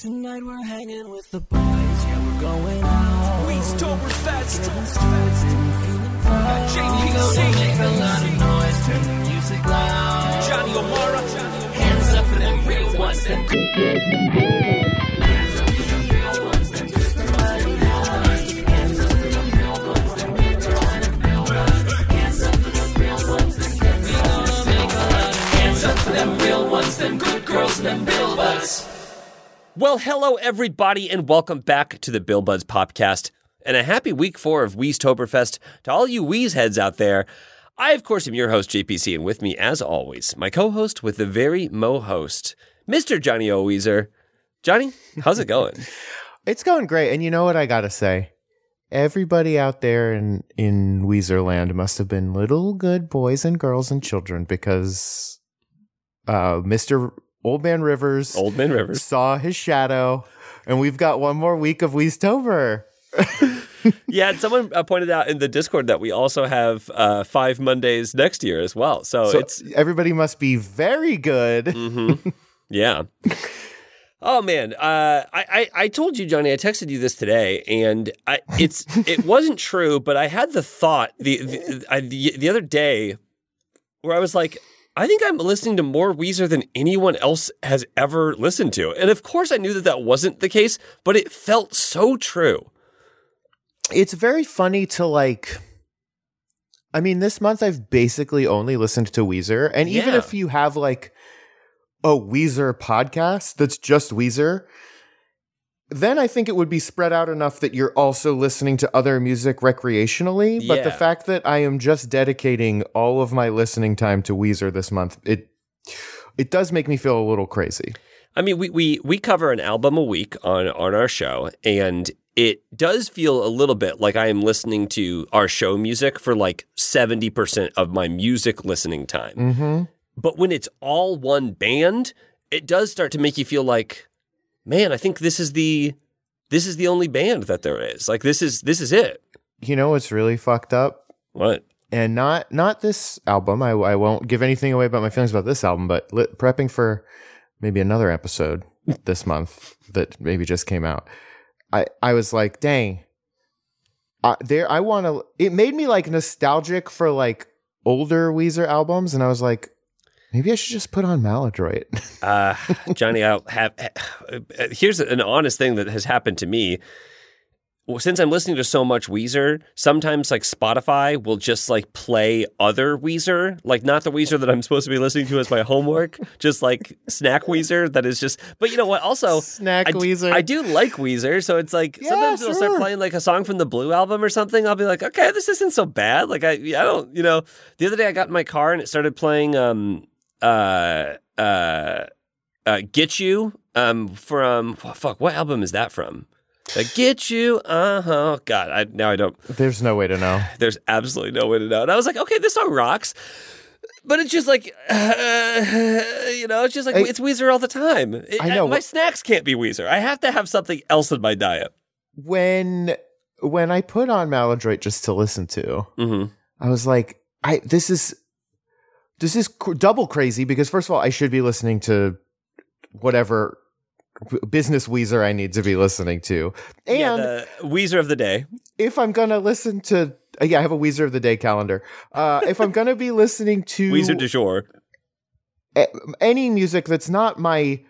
Tonight we're hanging with the boys, yeah, we're going out. Weeztoberfest. Getting stoked and feeling proud. JPC. Make a lot of noise, turn the music loud. Johnny O'Mara. Johnny Hands up for them real ones, and real ones Hands up for them real ones and we girls in the Hands up for them real ones, and real life Hands up for them real ones then good girls and them bill butts. Well, hello everybody, and welcome back to the Bill Buds Podcast, and a happy week four of Weeztoberfest to all you Weez heads out there. I, of course, am your host JPC, and with me, as always, my co-host with the very mo host, Mr. Johnny O. Weezer. Johnny, how's it going? It's going great. And you know what I got to say? Everybody out there in, in Weezerland must have been little good boys and girls and children because uh, Mr. Old Man Rivers Old Man Rivers. saw his shadow, and we've got one more week of Weeztober. Yeah, and someone uh, pointed out in the Discord that we also have uh, five Mondays next year as well. So, So it's everybody must be very good. Mm-hmm. Yeah. Oh man, uh, I, I I told you, Johnny. I texted you this today, and I it's it wasn't true, but I had the thought the the, I, the the other day where I was like, I think I'm listening to more Weezer than anyone else has ever listened to, and of course I knew that that wasn't the case, but it felt so true. It's very funny to like. I mean, this month I've basically only listened to Weezer, and even Yeah. if you have like a Weezer podcast that's just Weezer, then I think it would be spread out enough that you're also listening to other music recreationally. But the fact that I am just dedicating all of my listening time to Weezer this month, it it does make me feel a little crazy. I mean, we we we cover an album a week on on our show, and it does feel a little bit like I am listening to our show music for like seventy percent of my music listening time. Mm-hmm. But when it's all one band, it does start to make you feel like, man, I think this is the this is the only band that there is. Like this is this is it. You know what's really fucked up? What? and not not this album. I, I won't give anything away about my feelings about this album, but li- prepping for maybe another episode this month that maybe just came out. I I was like, dang, I, there. I want to. It made me like nostalgic for like older Weezer albums, and I was like, maybe I should just put on Maladroit. Uh, Johnny, I'll have. Here's an honest thing that has happened to me. Since I'm listening to so much Weezer, sometimes like Spotify will just like play other Weezer, like not the Weezer that I'm supposed to be listening to as my homework, just like snack Weezer that is just. But you know what? Also, Snack I, Weezer. I do like Weezer, so it's like Yeah, sometimes they'll start playing like a song from the Blue album or something. I'll be like, okay, this isn't so bad. Like I, I don't, you know. The other day I got in my car and it started playing um uh uh uh Get You um from oh, fuck what album is that from? Uh, Get You, uh huh. God, I now I don't. There's no way to know. There's absolutely no way to know. And I was like, okay, this song rocks. But it's just like, uh, you know, it's just like I- it's Weezer all the time. It- I know. my snacks can't be Weezer. I have to have something else in my diet. When when I put on Maladroit just to listen to, hmm I was like, I this is this is double crazy because first of all, I should be listening to whatever business Weezer I need to be listening to, and yeah, the Weezer of the day. if I'm gonna listen to, uh, yeah, I have a Weezer of the day calendar. Uh, if I'm gonna be listening to Weezer du jour. a- any music that's not my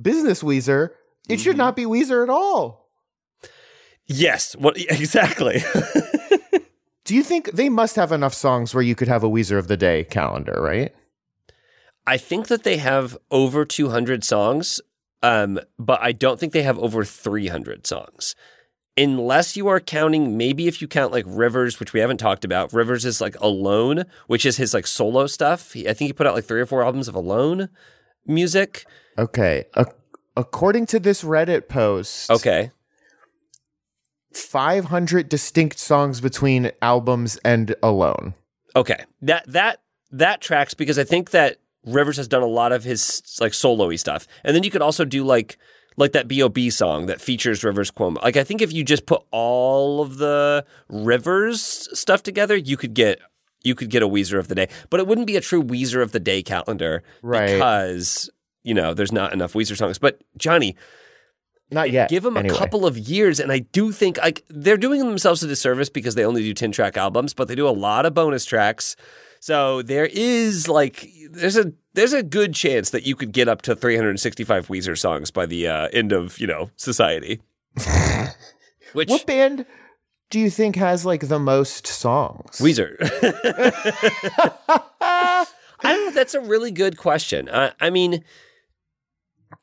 business Weezer, it should Mhm. not be Weezer at all. Yes, what exactly? Do you think they must have enough songs where you could have a Weezer of the day calendar, right? I think that they have over 200 songs, um, but I don't think they have over 300 songs. Unless you are counting, maybe if you count like Rivers, which we haven't talked about. Rivers is like Alone, which is his like solo stuff. He, I think he put out like three or four albums of Alone music. Okay. A- according to this Reddit post, Okay. 500 distinct songs between albums and alone. Okay. That that that tracks because I think that Rivers has done a lot of his like solo-y stuff. And then you could also do like like that B.O.B. song that features Rivers Cuomo. Like I think if you just put all of the Rivers stuff together, you could get you could get a Weezer of the day. But it wouldn't be a true Weezer of the day calendar Right. because, you know, there's not enough Weezer songs. But Johnny, Not yet. Give them anyway. a couple of years, and I do think like they're doing themselves a disservice because they only do ten track albums, but they do a lot of bonus tracks. So there is like there's a there's a good chance that you could get up to 365 Weezer songs by the uh, end of you know society. Which What band do you think has like the most songs? Weezer. I don't know. That's a really good question. I, I mean,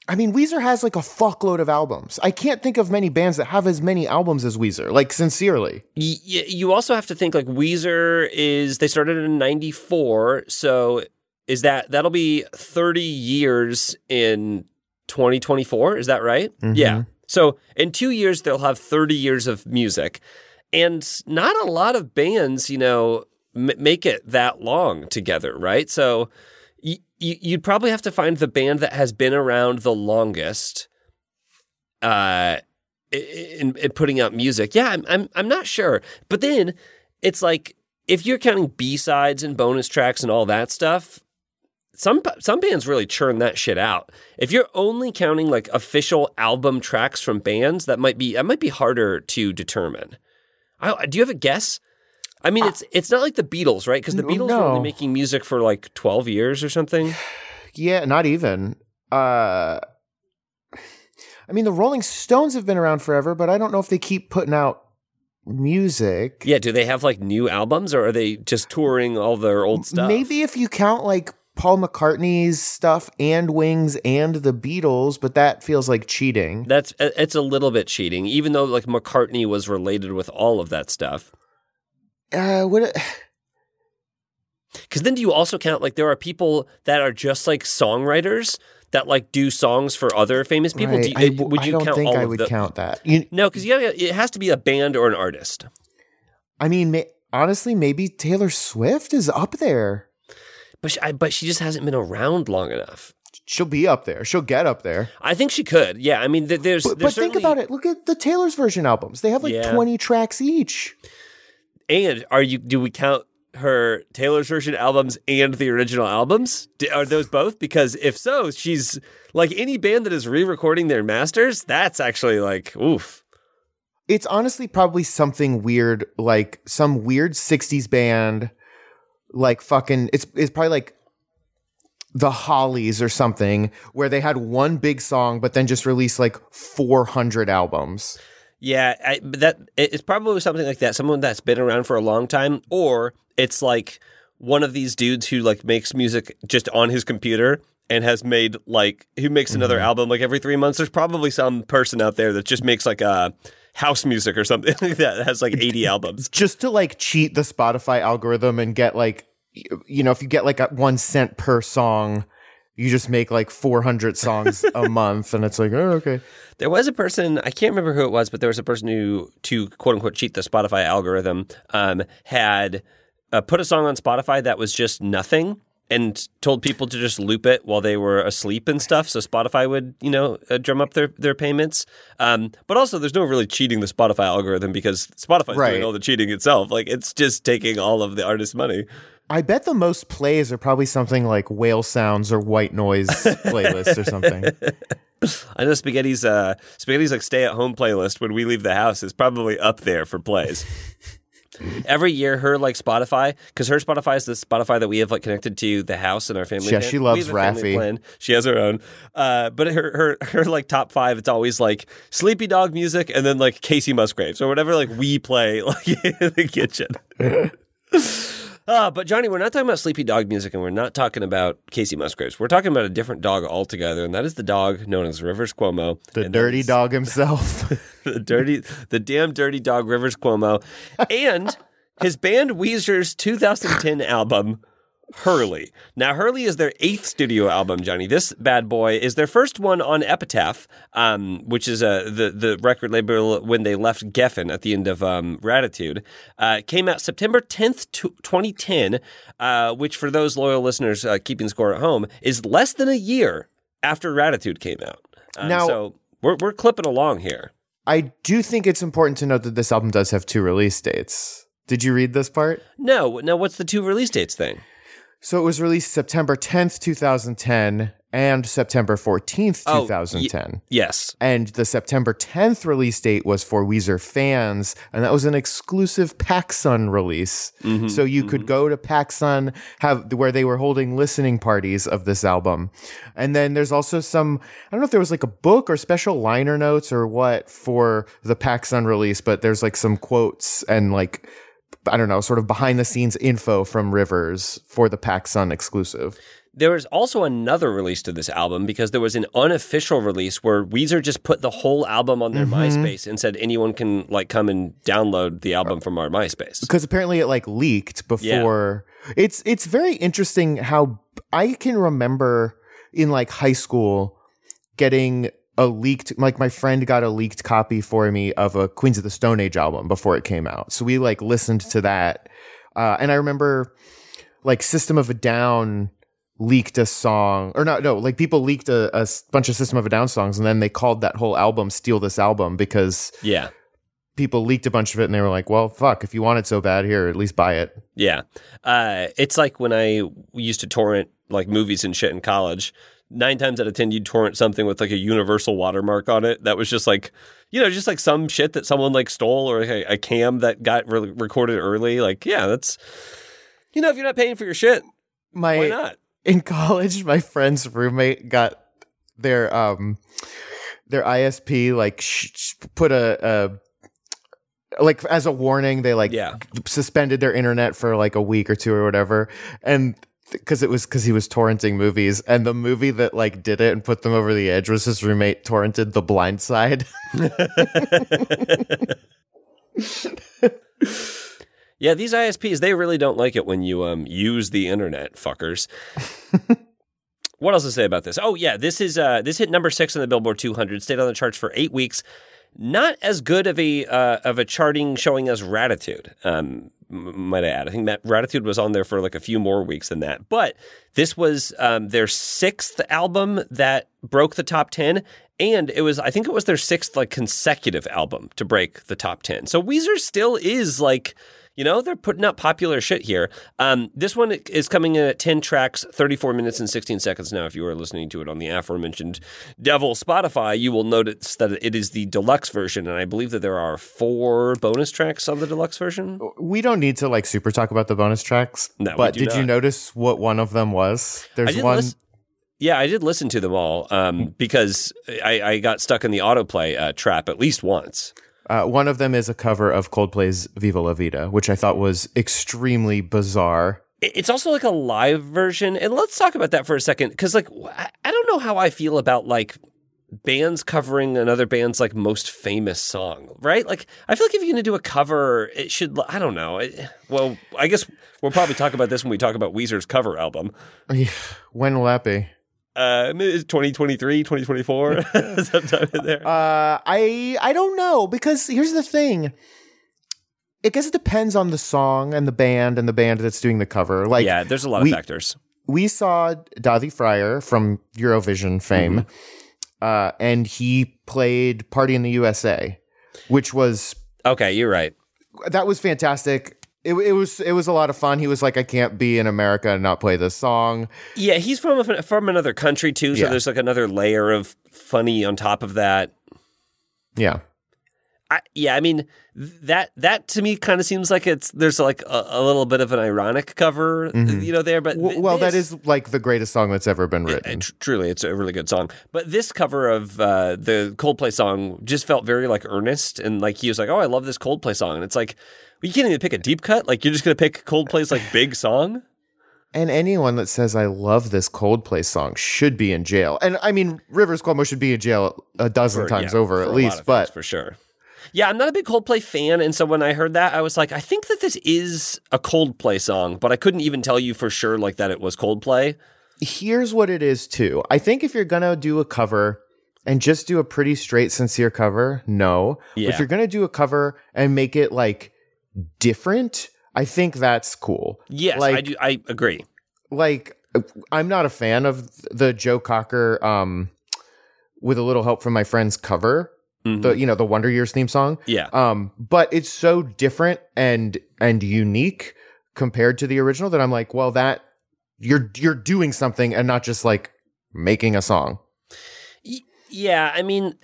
I mean, Weezer has like a fuckload of albums. I can't think of many bands that have as many albums as Weezer. Like sincerely, y- you also have to think like Weezer is they started in '94, so is that that'll be 30 years in 2024? Is that right? Mm-hmm. Yeah. So in two years they'll have 30 years of music, and not a lot of bands, you know, m- make it that long together, right? So. You'd probably have to find the band that has been around the longest, uh, in, in putting out music. Yeah, I'm, I'm I'm not sure. But then it's like if you're counting B sides and bonus tracks and all that stuff, some some bands really churn that shit out. If you're only counting like official album tracks from bands, that might be that might be harder to determine. I, do you have a guess? I mean, it's it's not like the Beatles, right? Because the No, Beatles were only making music for like twelve years or something. yeah, not even. Uh, I mean, the Rolling Stones have been around forever, but I don't know if they keep putting out music. Yeah, do they have like new albums, or are they just touring all their old stuff? Maybe if you count like Paul McCartney's stuff and Wings and the Beatles, but that feels like cheating. That's it's a little bit cheating, even though like McCartney was related with all of that stuff. Uh, what? Because then do you also count like there are people that are just like songwriters that like do songs for other famous people? Right, Do you, I, would I you don't count think all I would the- count that. You, No, because yeah, it has to be a band or an artist. I mean, ma- honestly, maybe Taylor Swift is up there. But she, I, but she just hasn't been around long enough. She'll be up there. She'll get up there. I think she could. Yeah, I mean, th- there's. But, there's but think about it. Look at the Taylor's version albums. They have like Yeah. 20 tracks each. And are you? Do we count her Taylor's version albums and the original albums? Are those both? Because if so, she's like any band that is re-recording their masters. That's actually like oof. It's honestly probably something weird, like some weird 60s band, like fucking, it's, it's probably like the Hollies or something, where they had one big song, but then just released like 400 albums. Yeah, I, but that it's probably something like that. Someone that's been around for a long time, or it's like one of these dudes who like makes music just on his computer and has made like who makes another mm-hmm. album like every three months. There's probably some person out there that just makes like a house music or something like that. that has like 80 albums. just to like cheat the Spotify algorithm and get like, you know, if you get like a one cent per song, you just make like 400 songs a month. And it's like, oh, okay. There was a person I can't remember who it was, but there was a person who to quote unquote cheat the Spotify algorithm um, had uh, put a song on Spotify that was just nothing. And told people to just loop it while they were asleep and stuff, so Spotify would, you know, uh, drum up their their payments. Um, but also, there's no really cheating the Spotify algorithm because Spotify's Right. doing all the cheating itself. Like it's just taking all of the artist's money. I bet the most plays are probably something like whale sounds or white noise playlists or something. I know Spaghetti's uh, Spaghetti's like stay at home playlist when we leave the house is probably up there for plays. Every year, her like Spotify, because her Spotify is the Spotify that we have like connected to the house and our family. Yeah, plan. she loves have a family Raffi. plan. She has her own, uh, but her her her like top five, it's always like Sleepy Dog music and then like Kacey Musgraves or whatever like we play like in the kitchen. Uh, but Johnny, we're not talking about Sleepy Dog music, and we're not talking about Kacey Musgraves. We're talking about a different dog altogether, and that is the dog known as Rivers Cuomo. The dirty dog himself. the dirty, the damn dirty dog, Rivers Cuomo, and his band Weezer's 2010 album. Hurley. Now, Hurley is their eighth studio album, Johnny. This bad boy is their first one on Epitaph, um, which is uh, the the record label when they left Geffen at the end of um, Raditude. Uh, came out September 10th, 2010, uh, which for those loyal listeners uh, keeping score at home is less than a year after Raditude came out. Um, Now- so we're, we're clipping along here. I do think it's important to note that this album does have two release dates. Did you read this part? No, now what's the two release dates thing? So it was released September 10th, 2010, and September 14th, Oh, 2010. Yes. And the September 10th release date was for Weezer fans, and that was an exclusive PacSun release. Mm-hmm, so you could go to PacSun, have where they were holding listening parties of this album. And then there's also some I don't know if there was like a book or special liner notes or what for the PacSun release, but there's like some quotes and like I don't know, sort of behind the scenes info from Rivers for the PacSun exclusive. There was also another release to this album because there was an unofficial release where Weezer just put the whole album on their mm-hmm. MySpace and said anyone can like come and download the album from our MySpace. because apparently it like leaked before it's it's very interesting how i can remember in like high school getting a leaked like my friend got a leaked copy for me of a queens of the stone age album before it came out so we like listened to that uh, and i remember like system of a down leaked a song or not no like people leaked a bunch of system of a down songs and then they called that whole album steal this album because Yeah. people leaked a bunch of it and they were like well fuck if you want it so bad here at least buy it Yeah. Uh, it's like when I used to torrent like movies and shit in college. Nine times out of 10, you'd torrent something with like a universal watermark on it. That was just like, you know, just like some shit that someone like stole or like a, a cam that got re- recorded early. Like, yeah, that's, you know, if you're not paying for your shit, my why not? in college my friend's roommate got their um their isp like sh- sh- put a, a like as a warning they like Yeah. suspended their internet for like a week or two or whatever and because it was because he was torrenting movies and the movie that like did it and put them over the edge was his roommate torrented the blind side Yeah, these ISPs, they really don't like it when you um use the internet, fuckers. what else to say about this? Oh yeah, this is uh this hit number six on the Billboard 200, stayed on the charts for eight weeks. Not as good of a uh, of a charting showing as Raditude. Um, might I add? I think that Raditude was on there for like a few more weeks than that. But this was um, their sixth album that broke the top ten, and it was I think it was their sixth like consecutive album to break the top ten. So Weezer still is like you know, they're putting out popular shit here. Um, this one is coming in at 10 tracks, 34 minutes and 16 seconds. Now, if you are listening to it on the aforementioned Devil Spotify, you will notice that it is the deluxe version. And I believe that there are four bonus tracks on the deluxe version. we don't need to like super talk about the bonus tracks No, we but did you notice what one of them was there's one yeah, I did listen to them all um, because I, I got stuck in the autoplay uh, trap at least once. Uh, one of them is a cover of Coldplay's "Viva La Vida," which I thought was extremely bizarre. It's also like a live version, and let's talk about that for a second because, like, I I don't know how I feel about like bands covering another band's like most famous song, right? Like, I feel like if you're gonna do a cover, it should. I don't know. It- well, I guess we'll probably talk about this when we talk about Weezer's cover album. When will that be? Uh, 2023, 2024, sometime in there. Uh, I I don't know because here's the thing. I guess it depends on the song and the band and the band that's doing the cover. Like, yeah, there's a lot we- of factors. we saw Daði Freyr from Eurovision fame, Mm-hmm. uh, and he played "Party in the USA," which was Okay, you're right. that was fantastic. It, it was it was a lot of fun. He was like, "I can't be in America and not play this song." Yeah, he's from a, from another country too, so Yeah. there's like another layer of funny on top of that. Yeah, I, yeah, I mean that that to me kind of seems like it's there's like a, a little bit of an ironic cover, you know, there. But th- well, that this- is like the greatest song that's ever been written. tr- truly, it's a really good song. But this cover of uh, the Coldplay song just felt very like earnest, and like he was like, "Oh, I love this Coldplay song," and it's like, well, you can't even pick a deep cut. Like you're just gonna pick Coldplay's like big song. And anyone that says I love this Coldplay song should be in jail. And I mean, Rivers Cuomo should be in jail a dozen For- times yeah, over at least. But for sure. Yeah, I'm not a big Coldplay fan, and so when I heard that, I was like, I think that this is a Coldplay song, but I couldn't even tell you for sure like that it was Coldplay. here's what it is too. I think if you're gonna do a cover and just do a pretty straight, sincere cover, no. Yeah. If you're gonna do a cover and make it like different, I think that's cool. Yes, like, I do. I agree. Like I'm not a fan of the Joe Cocker um with a little help from my friends cover. Mhm. The you know, the Wonder Years theme song. yeah, Um, but it's so different and and unique compared to the original that I'm like, well, that you're you're doing something and not just like making a song. Y- yeah, I mean,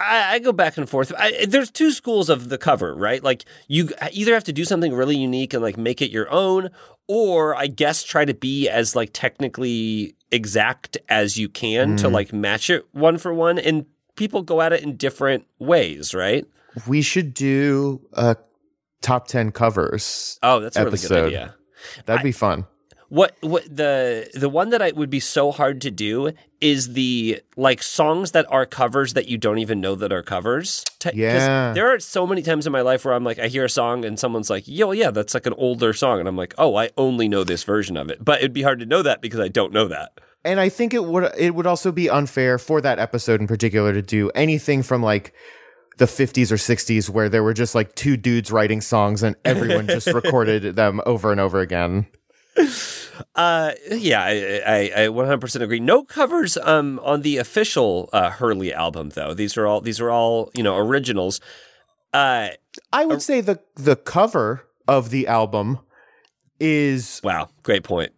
I, I go back and forth. I, there's two schools of the cover, right? Like you either have to do something really unique and like make it your own, or I guess try to be as like technically exact as you can to mm. like match it one for one. And people go at it in different ways, right? We should do a top 10 covers. Oh, that's a really Episode. good idea. That'd be fun. What what the the one that I would be so hard to do is the like songs that are covers that you don't even know that are covers. T- Yeah. there are so many times in my life where I'm like I hear a song and someone's like, "Yo, yeah, that's like an older song," and I'm like, "Oh, I only know this version of it." But it'd be hard to know that because I don't know that. And I think it would it would also be unfair for that episode in particular to do anything from like the 50s or 60s where there were just like two dudes writing songs and everyone just recorded them over and over again. Uh, yeah, I, I, I 100% agree. No covers um on the official uh, Hurley album though. These are all these are all you know originals. Uh, I would say the the cover of the album is wow, great point.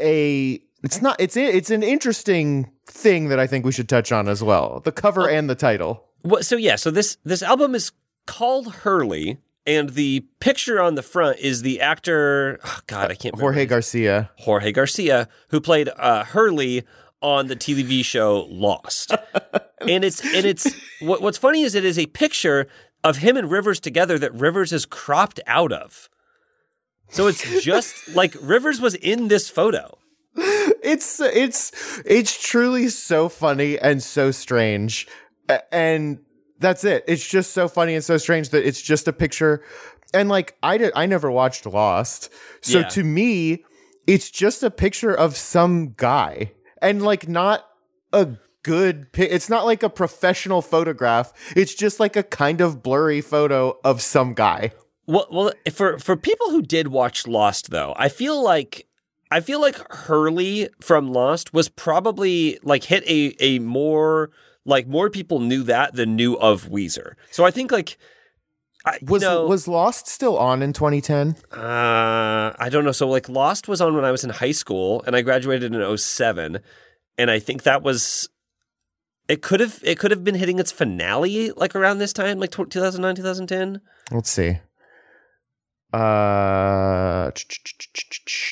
a it's not it's it's an interesting thing that I think we should touch on as well. The cover and the title. Well, so yeah, so this this album is called Hurley, and the picture on the front is the actor. Oh God, I can't. remember Jorge Garcia. Jorge Garcia, who played uh, Hurley on the TV show Lost, and it's and it's what, what's funny is it is a picture of him and Rivers together that Rivers is cropped out of. So it's just like Rivers was in this photo. It's it's it's truly so funny and so strange. And that's it. It's just so funny and so strange that it's just a picture. And like I did I never watched Lost. So Yeah. to me, it's just a picture of some guy. And like not a good pi- it's not like a professional photograph. It's just like a kind of blurry photo of some guy. Well, well, for for people who did watch Lost, though, I feel like I feel like Hurley from Lost was probably like hit a a more like more people knew that than knew of Weezer. So I think like I, Was know, was Lost still on in 2010? uh, I don't know. So like Lost was on when I was in high school, and I graduated in 07. and I think that was. It could have it could have been hitting its finale like around this time, like 2009, 2010. Let's see. Uh,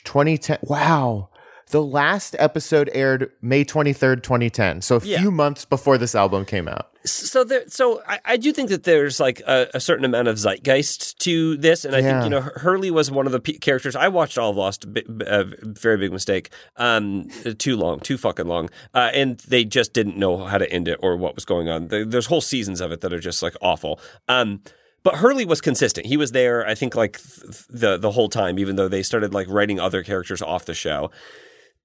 2010. Wow. The last episode aired May 23rd, 2010. So a Yeah. few months before this album came out. so there so I, I do think that there's like a, a certain amount of zeitgeist to this and i Yeah. think you know hurley was one of the p- characters i watched all of lost bi- b- uh, very big mistake um too long too fucking long uh, and they just didn't know how to end it or what was going on there's whole seasons of it that are just like awful um but Hurley was consistent. He was there, I think, like th- the the whole time, even though they started like writing other characters off the show.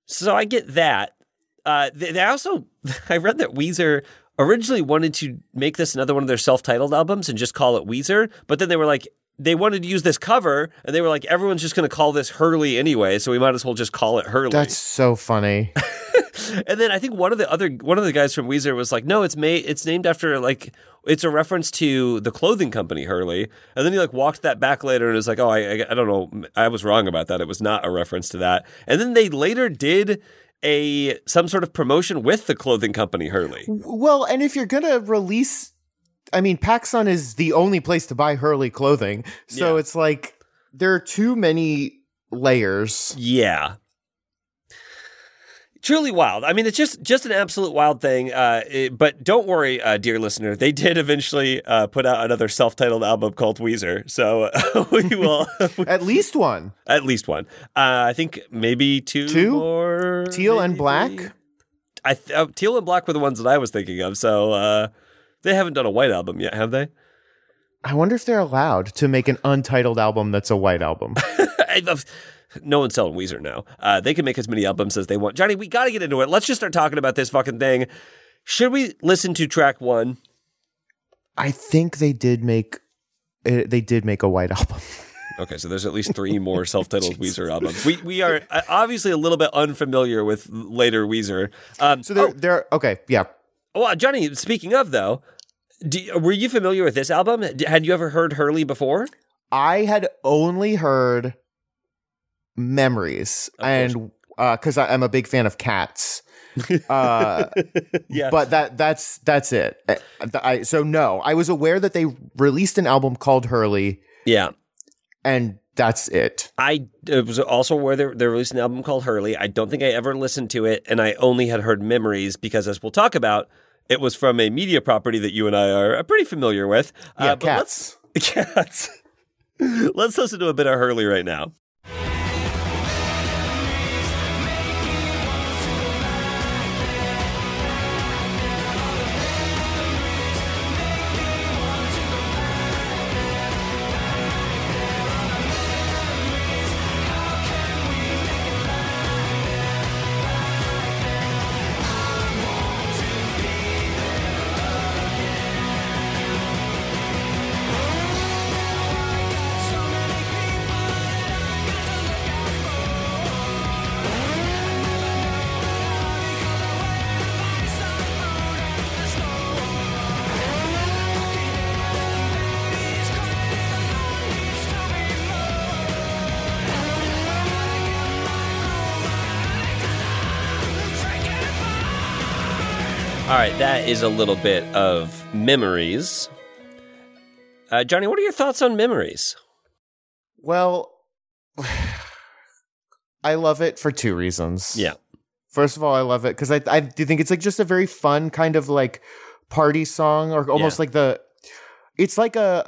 So I get that. Uh, they, they also, I read that Weezer originally wanted to make this another one of their self-titled albums and just call it Weezer, but then they were like, they wanted to use this cover, and they were like, everyone's just going to call this Hurley anyway, so we might as well just call it Hurley. That's so funny. and then I think one of the other one of the guys from Weezer was like, no, it's made, it's named after like, it's a reference to the clothing company Hurley, and then he like walked that back later and was like, oh, I, I, I don't know, I was wrong about that. It was not a reference to that. And then they later did a some sort of promotion with the clothing company Hurley. well, and if you're going to release, I mean, PacSun is the only place to buy Hurley clothing. So Yeah. it's like there are too many layers. Yeah. Truly wild. I mean, it's just just an absolute wild thing. Uh, it- but don't worry, uh, dear listener. They did eventually uh, put out another self-titled album called Weezer. So we will At least one. at least one. Uh, I think maybe two, Two? more. Teal and black? I th- uh, teal and black were the ones that I was thinking of. So uh, they haven't done a white album yet, have they? I wonder if they're allowed to make an untitled album that's a white album. No one's selling Weezer now. Uh, they can make as many albums as they want. Johnny, we got to get into it. Let's just start talking about this fucking thing. Should we listen to track one? I think they did make uh, they did make a white album. Okay, so there's at least three more self-titled Weezer albums. We we are uh, obviously a little bit unfamiliar with later Weezer. Um, So they're oh, they're okay, yeah. well, Johnny. Speaking of though, do, were you familiar with this album? Had you ever heard Hurley before? I had only heard memories Of and uh cuz I'm a big fan of cats. Uh, Yeah. but that that's that's it. I, I- so no, I was aware that they released an album called Hurley, yeah. and that's it. I uh, was also aware they, they released an album called Hurley. I don't think I ever listened to it, and I only had heard memories because, as we'll talk about, it was from a media property that you and I are pretty familiar with. Yeah, Uh, but let's- cats. Cats. let's listen to a bit of Hurley right now. Right, that is a little bit of memories. Uh, Johnny, what are your thoughts on memories? Well, I love it for two reasons. Yeah. First of all, I love it because I I do think it's like just a very fun kind of like party song, or almost Yeah. like the. It's like a,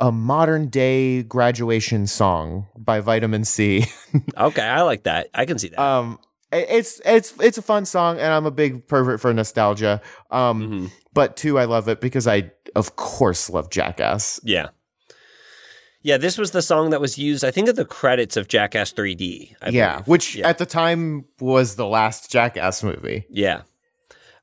a a modern day graduation song by Vitamin C. Okay, I like that. I can see that. um, it's it's it's a fun song, and I'm a big pervert for nostalgia. Um, Mhm. but two, I love it because I of course love Jackass. Yeah. Yeah, this was the song that was used, I think, at the credits of Jackass 3D. I yeah, believe. which Yeah. at the time was the last Jackass movie. Yeah.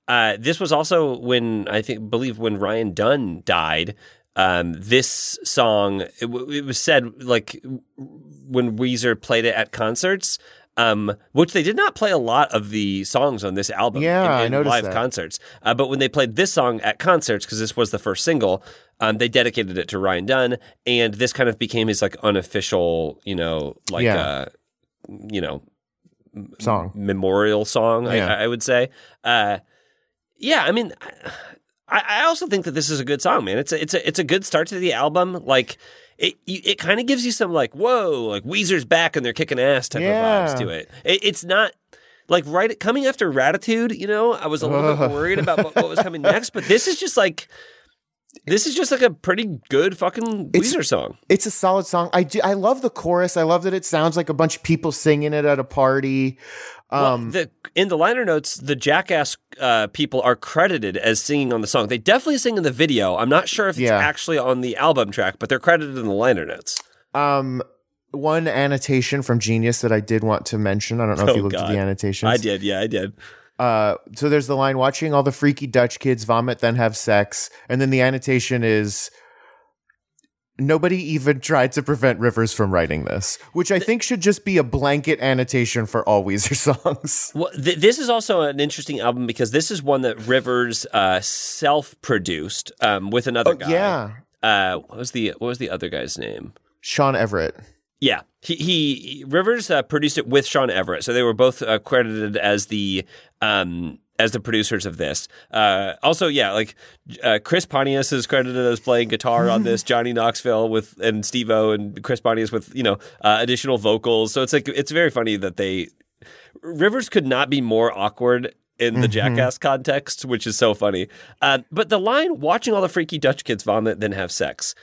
Uh, this was also when I think believe when Ryan Dunn died. Um, this song it, w- it was said like when Weezer played it at concerts, um, which they did not play a lot of the songs on this album. Yeah, in, I in noticed live that. concerts. Uh, but when they played this song at concerts, because this was the first single, um, they dedicated it to Ryan Dunn, and this kind of became his like unofficial, you know, like Yeah. uh, you know, Song. memorial song, Yeah. I, I would say. Uh, yeah, I mean, I, I also think that this is a good song, man. It's a, it's a it's a good start to the album. Like it it kind of gives you some like whoa, like Weezer's back and they're kicking ass type Yeah. of vibes to it. it. It's not. Like right coming after Raditude, you know, I was a little bit worried about what, what was coming next, but this is just like this is just like a pretty good fucking It's- Weezer song. It's a solid song. I do. I love the chorus. I love that it sounds like a bunch of people singing it at a party. Well, Um, the in the liner notes, the Jackass uh, people are credited as singing on the song. They definitely sing in the video. I'm not sure if it's Yeah. actually on the album track, but they're credited in the liner notes. um, one annotation from Genius that I did want to mention. I don't know if Oh, you looked God. at the annotations. I did, yeah, I did. Uh, so there's the line watching all the freaky Dutch kids vomit, then have sex. And then the annotation is nobody even tried to prevent Rivers from writing this, which I think should just be a blanket annotation for all Weezer songs. Well, th- this is also an interesting album because this is one that Rivers uh, self-produced um, with another guy. Oh, Yeah. Uh, what was the what was the other guy's name? Shawn Everett. Yeah, he, he Rivers uh, produced it with Shawn Everett, so they were both uh, credited as the um, as the producers of this. Uh, also, yeah, like uh, Chris Pontius is credited as playing guitar on this. Johnny Knoxville with and Steve O and Chris Pontius with you know uh, additional vocals. So it's like it's very funny that they Rivers could not be more awkward in the Jackass context, which is so funny. Uh, but the line "watching all the freaky Dutch kids vomit, then have sex."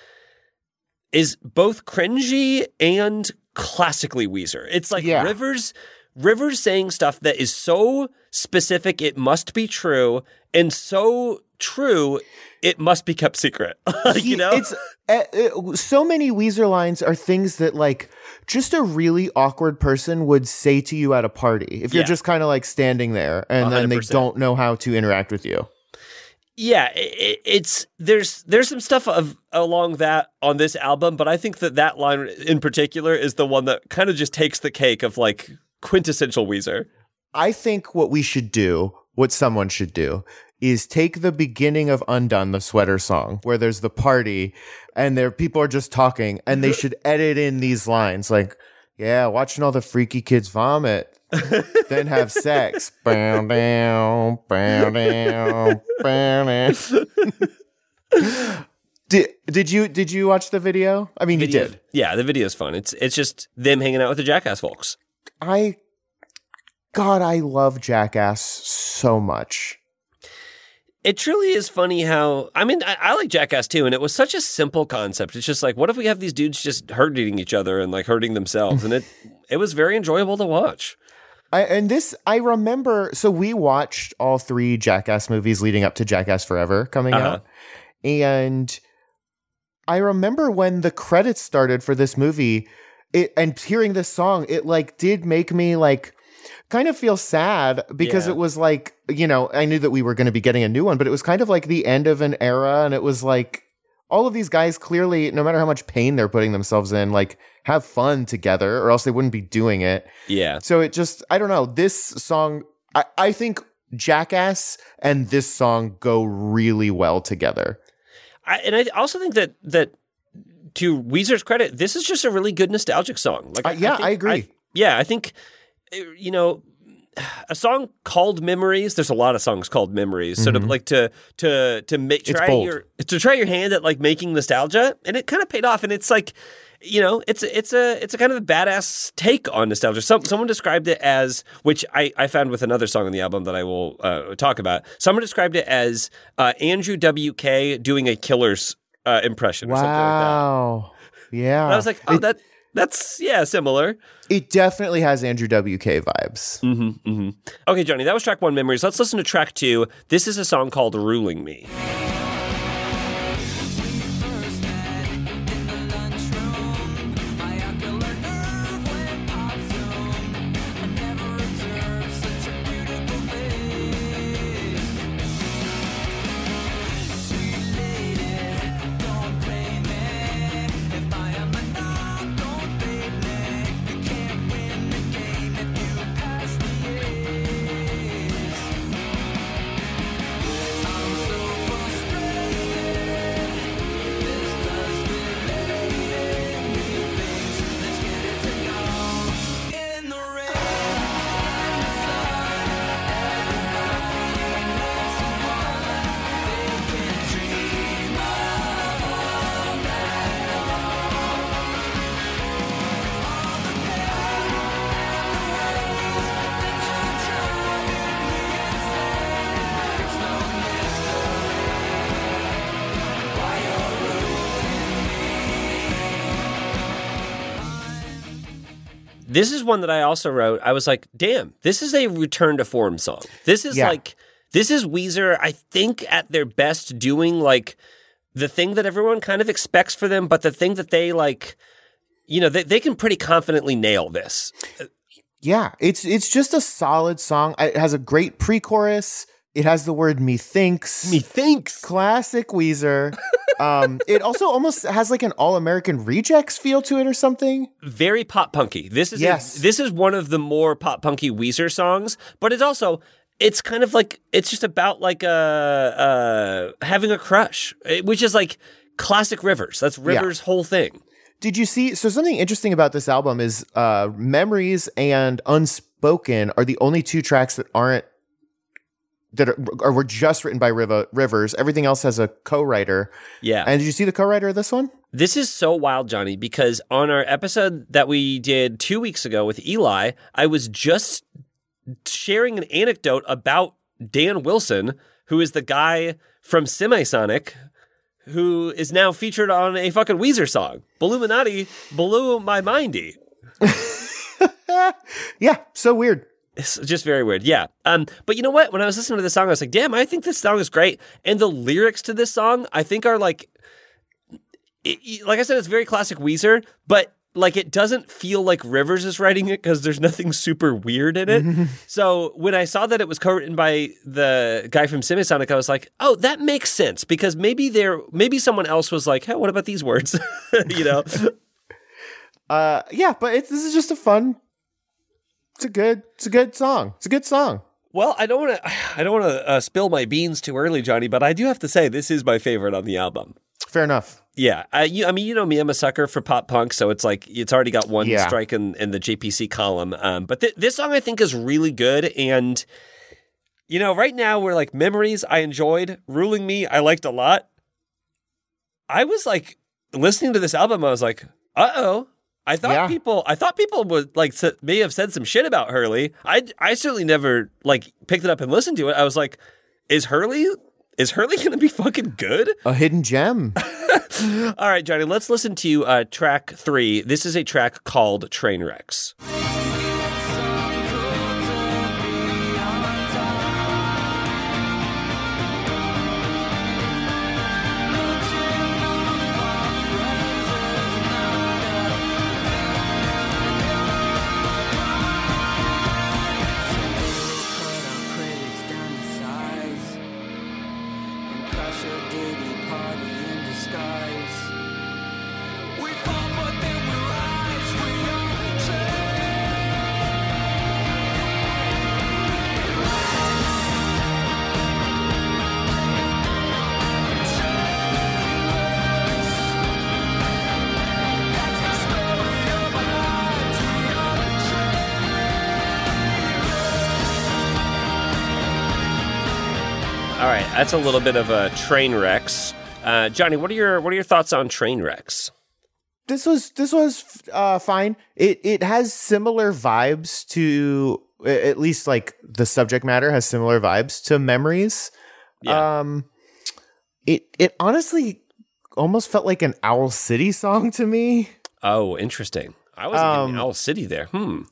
is both cringy and classically Weezer. It's like Yeah. Rivers Rivers saying stuff that is so specific it must be true and so true it must be kept secret. like, you He- know? it's uh, uh, so many Weezer lines are things that like just a really awkward person would say to you at a party if you're just kind of like standing there and then they don't know how to interact with you. yeah, i i- it's there's there's some stuff of along that on this album, but I think that that line in particular is the one that kind of just takes the cake of like quintessential Weezer. I think what we should do, what someone should do, is take the beginning of Undone, the sweater song, where there's the party and there people are just talking, and they should edit in these lines like, "Yeah, watching all the freaky kids vomit, then have sex. Bow down, bow down, bow down. Did did you did you watch the video? I mean, you did. Yeah, the video's fun. It's it's just them hanging out with the Jackass folks. I, God, I love Jackass so much. It truly is funny how I mean I, I like Jackass too, and it was such a simple concept. It's just like, what if we have these dudes just hurting each other and like hurting themselves, and it it was very enjoyable to watch. I, and this, I remember. So we watched all three Jackass movies leading up to Jackass Forever coming Uh-huh. out, and I remember when the credits started for this movie, it and hearing this song, it like did make me like kind of feel sad because Yeah. it was like you know I knew that we were going to be getting a new one, but it was kind of like the end of an era, and it was like all of these guys clearly, no matter how much pain they're putting themselves in, like have fun together, or else they wouldn't be doing it. Yeah, So it just, I don't know. This song, I, I think Jackass and this song go really well together. I, and I also think that that to Weezer's credit, this is just a really good nostalgic song. Like, Uh, yeah, think- I agree. yeah, I think you know a song called Memories. There's a lot of songs called Memories. Sort of like to to to make Mm-hmm. Try your to try your hand at like making nostalgia, and it kind of paid off. And it's like. You know, it's it's a it's a kind of a badass take on nostalgia. Some someone described it as, which I, I found with another song on the album that I will uh, talk about. Someone described it as uh, Andrew WK doing a Killer's uh, impression or something like that. Wow. Yeah. And I was like, oh, it, that that's yeah, similar. it definitely has Andrew WK vibes. Mm-hmm, mm-hmm. Okay, Johnny, that was track one, Memories. Let's listen to track two. This is a song called "Ruling Me." This is one that I also wrote. I was like, damn, this is a return to form song. This is Yeah. like, this is Weezer, I think, at their best doing like the thing that everyone kind of expects for them, but the thing that they like, you know, they, they can pretty confidently nail this. Yeah. It's it's just a solid song. It has a great pre-chorus. It has the word methinks. Methinks. Classic Weezer. um, it also almost has like an all-American rejects feel to it or something. Very pop punky. This is a- Yes. this is one of the more pop punky Weezer songs, but it's also it's kind of like it's just about like a uh, having a crush, eh, which is like classic Rivers. That's Rivers' whole thing. Did you see? So something interesting about this album is uh, "Memories" and "Unspoken" are the only two tracks that aren't that are, or were just written by Riva, Rivers. Everything else has a co-writer. Yeah. And did you see the co-writer of this one? This is so wild, Johnny, because on our episode that we did two weeks ago with Eli, I was just sharing an anecdote about Dan Wilson, who is the guy from Semisonic, who is now featured on a fucking Weezer song. Balluminati blew my mindy. Yeah, so weird. It's just very weird. Yeah. Um, but you know what? When I was listening to this song, I was like, damn, I think this song is great. And the lyrics to this song, I think are like, it- like I said, it's very classic Weezer, but like it doesn't feel like Rivers is writing it because there's nothing super weird in it. so when I saw that it was co-written by the guy from Semisonic, I was like, oh, that makes sense because maybe there, maybe someone else was like, hey, what about these words? you know? Uh, yeah, but it's this is just a fun. It's a good. It's a good song. It's a good song. Well, I don't want to. I don't want to uh, spill my beans too early, Johnny, but I do have to say this is my favorite on the album. fair enough. Yeah, uh, you, I mean, you know me, I'm a sucker for pop punk, so it's like it's already got one Yeah. strike in, in the JPC column. Um, but th- this song I think is really good, and you know, right now we're like memories I enjoyed, ruling me I liked a lot. I was like listening to this album, I was like, uh oh. I thought Yeah. people, I thought people would like may have said some shit about Hurley. I, I certainly never like picked it up and listened to it. I was like, is Hurley, is Hurley going to be fucking good? A hidden gem. All right, Johnny, let's listen to uh, track three. This is a track called Trainwrecks. Cut that's a little bit of a Trainwrecks. Uh, Johnny, what are your what are your thoughts on Trainwrecks? this was this was uh, fine. It it has similar vibes to at least like the subject matter has similar vibes to memories. Yeah. Um, it it honestly almost felt like an Owl City song to me. Oh, interesting. I wasn't Um, Owl City there. Hmm.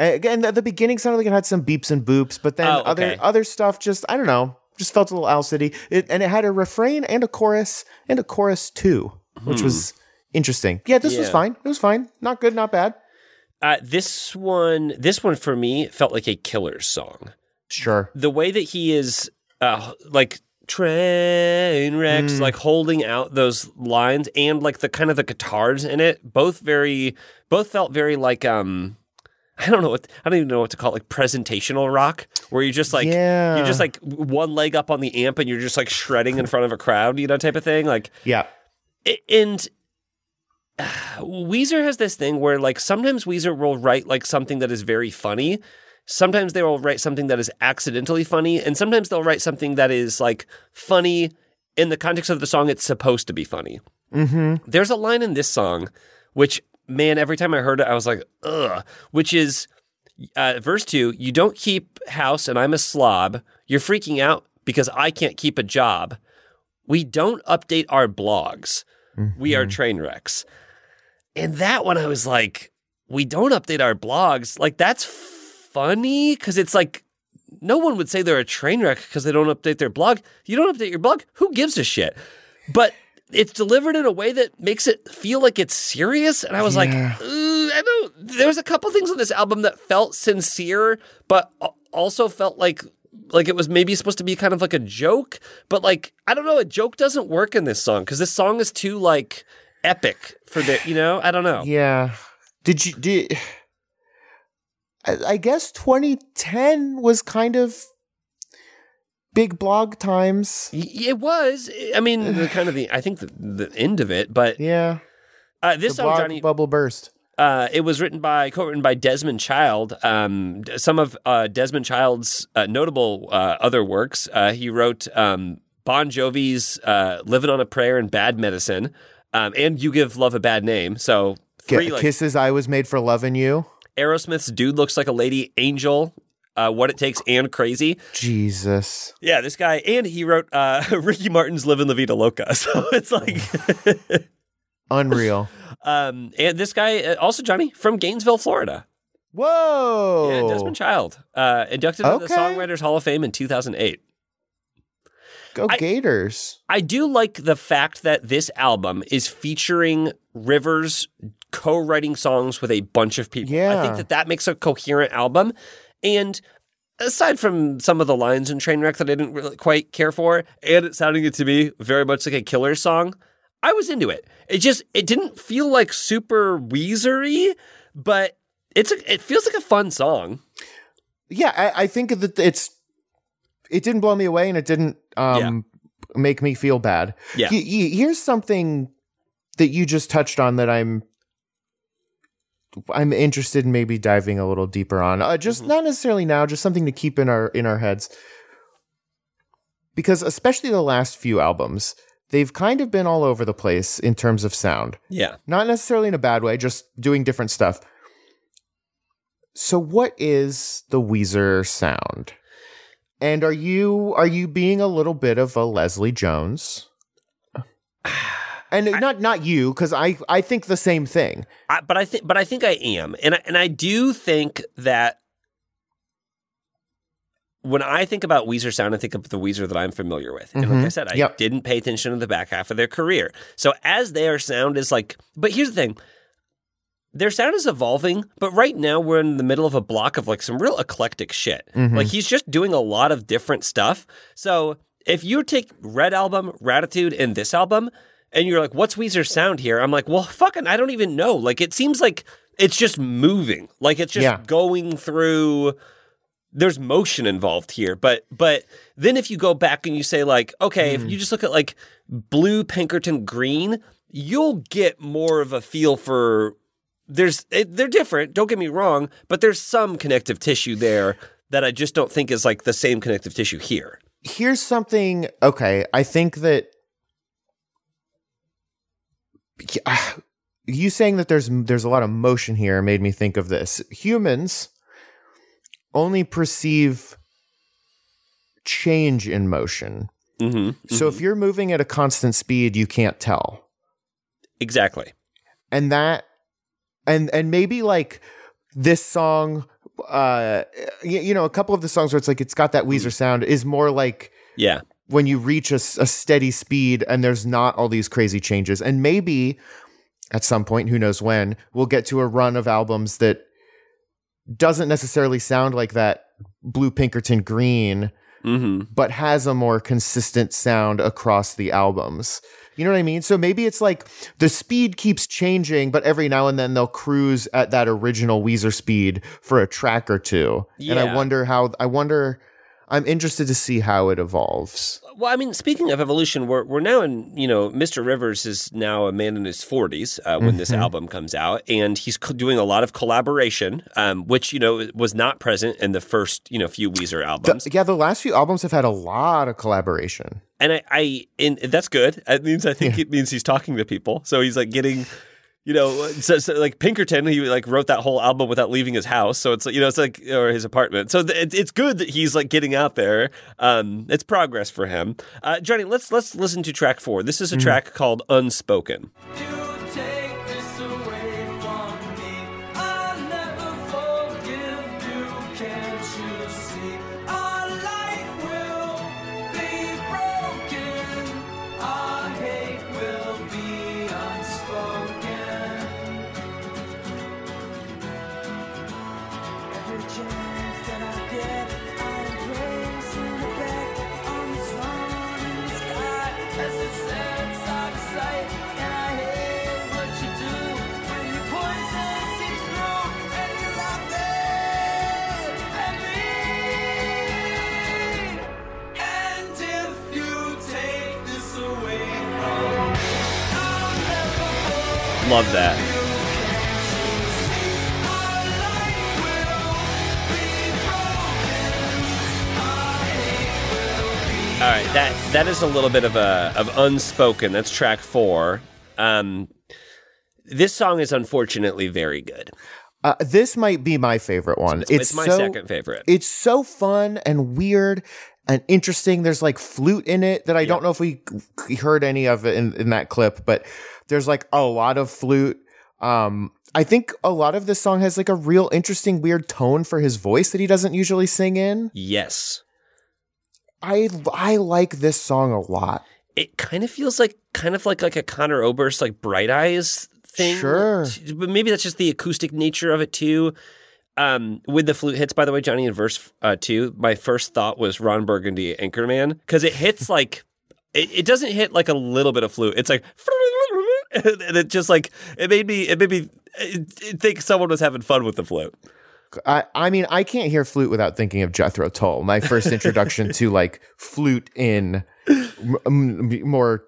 Again, at the beginning sounded like it had some beeps and boops, but then Oh, other other stuff just I don't know, just felt a little Owl City. It, and it had a refrain and a chorus and a chorus too, which was interesting. Yeah, this was Hmm. Fine. It was fine. Not good, not bad. Uh, this one, this one for me felt like a killer song. Sure. The way that he is, uh, like train wrecks, like holding out those lines, and like the kind of the guitars in it, both very, both felt very like um. I don't know what I don't even know what to call it, like presentational rock, where you're just like Yeah. you're just like one leg up on the amp and you're just like shredding in front of a crowd, you know, type of thing. Like Yeah. And uh, Weezer has this thing where like sometimes Weezer will write like something that is very funny. Sometimes they will write something that is accidentally funny, and sometimes they'll write something that is like funny in the context of the song. It's supposed to be funny. Mm-hmm. There's a line in this song, which man, every time I heard it, I was like, ugh. Which is uh, verse two: "You don't keep house, and I'm a slob. You're freaking out because I can't keep a job. We don't update our blogs. We are train wrecks." And that one, I was like, "We don't update our blogs. Like that's funny because it's like." No one would say they're a train wreck because they don't update their blog. You don't update your blog. Who gives a shit? But it's delivered in a way that makes it feel like it's serious. And I was like, Yeah. "Ugh, I don't. There's a couple things on this album that felt sincere, but also felt like like it was maybe supposed to be kind of like a joke. But like I don't know, a joke doesn't work in this song because this song is too like epic for the you know. I don't know. Yeah. Did you did I, I guess 2010 was kind of big blog times. It was. I mean, the kind of the I think the, the end of it, but Yeah. uh, this the song, Johnny, bubble burst. Uh, it was written by co-written by Desmond Child. Um, some of uh, Desmond Child's uh, notable uh, other works. Uh, he wrote um, Bon Jovi's uh, "Living on a Prayer" and "Bad Medicine," um, and "You Give Love a Bad Name." So three like Kisses I was made for loving you. Aerosmith's "Dude Looks Like a Lady," "Angel," uh, "What It Takes," and "Crazy." Jesus. Yeah, this guy, and he wrote uh, Ricky Martin's Live in La Vida Loca." So it's like. Unreal. Um, and this guy, uh, also Johnny from Gainesville, Florida. Whoa. Yeah, Desmond Child, uh, inducted into the Songwriters Hall of Fame in 2008. Go I- Gators. I do like the fact that this album is featuring Rivers co-writing songs with a bunch of people. Yeah. I think that that makes a coherent album. And aside from some of the lines in Trainwreck that I didn't really quite care for, and it sounding it to me very much like a killer song, I was into it. It just it didn't feel like super Weezery, but it's a, it feels like a fun song. Yeah, I, I think that it's it didn't blow me away and it didn't um make me feel bad. Yeah. He- he- here's something that you just touched on that I'm I'm interested in maybe diving a little deeper on. Uh, just not necessarily now, just something to keep in our in our heads. Because especially the last few albums, they've kind of been all over the place in terms of sound. Yeah. Not necessarily in a bad way, just doing different stuff. So what is the Weezer sound? And are you are you being a little bit of a Leslie Jones? And not not you, because I I think the same thing. I, but I think, but I think I am, and I, and I do think that when I think about Weezer sound, I think of the Weezer that I'm familiar with. And like I mm-hmm. said, I Yep. didn't pay attention to the back half of their career. So as their sound is like, but here's the thing. Their sound is evolving, but right now we're in the middle of a block of like some real eclectic shit. Mm-hmm. Like he's just doing a lot of different stuff. So if you take Red Album, Raditude, and this album, and you're like, what's Weezer's sound here? I'm like, well, fucking, I don't even know. Like, it seems like it's just moving. Like, it's just Yeah. going through. There's motion involved here, but but then if you go back and you say like, okay, if hmm. you just look at like blue, Pinkerton, green, you'll get more of a feel for. There's it, they're different. Don't get me wrong, but there's some connective tissue there that I just don't think is like the same connective tissue here. Here's something. Okay, I think that you saying that there's there's a lot of motion here made me think of this. Humans only perceive change in motion. Mm-hmm. So if you're moving at a constant speed, you can't tell. Exactly. and that and and maybe like this song uh y- you know a couple of the songs where it's like it's got that Weezer sound is more like Yeah. When you reach a steady speed and there's not all these crazy changes and maybe at some point who knows when we'll get to a run of albums that doesn't necessarily sound like that blue pinkerton green Mm-hmm. but has a more consistent sound across the albums. You know what I mean? So maybe it's like the speed keeps changing, but every now and then they'll cruise at that original Weezer speed for a track or two. And I wonder how, I wonder, I'm interested to see how it evolves. Well, I mean, speaking of evolution, we're we're now in you know, Mr. Rivers is now a man in his forties uh, when this album comes out, and he's co- doing a lot of collaboration, um, which you know was not present in the first you know few Weezer The- albums. yeah, the last few albums have had a lot of collaboration. and I, I and that's good. It means I think it means he's talking to people, so he's like getting. You know, so, so like Pinkerton, he like wrote that whole album without leaving his house. So it's you know, it's like or his apartment. So th- it's good that he's like getting out there. Um, it's progress for him. Uh, Johnny, let's let's listen to track four. This is a track called "Unspoken." Love that. All right, that that is a little bit of a of unspoken. That's track four. Um, this song is unfortunately very good. Uh, this might be my favorite one. It's, It's, my so, second favorite. It's so fun and weird and interesting. There's like flute in it that I don't know if we we heard any of it in, in that clip, but there's like a lot of flute. Um, I think a lot of this song has like a real interesting, weird tone for his voice that he doesn't usually sing in. yes, I I like this song a lot. it kind of feels like kind of like like a Conor Oberst like Bright Eyes thing. Sure. but maybe that's just the acoustic nature of it too. Um, with the flute hits, by the way, Johnny, in verse uh, two, my first thought was Ron Burgundy Anchorman because it hits like it, it doesn't hit like a little bit of flute. It's like and it just like it made me it made me think someone was having fun with the flute. I I mean I can't hear flute without thinking of Jethro Tull. My first introduction to like flute in m- m- more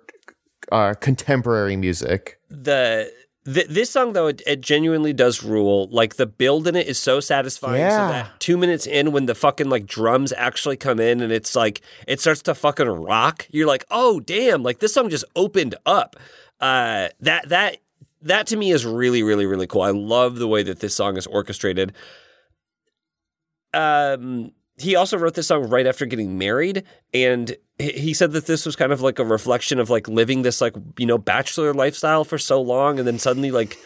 uh, contemporary music. the th- this song though it, it genuinely does rule like the build in it is so satisfying Yeah. so that two minutes in when the fucking like drums actually come in and it's like it starts to fucking rock you're like oh damn like this song just opened up uh that that that to me is really really really cool. I love the way that this song is orchestrated. Um he also wrote this song right after getting married and he- he said that this was kind of like a reflection of like living this like you know bachelor lifestyle for so long and then suddenly like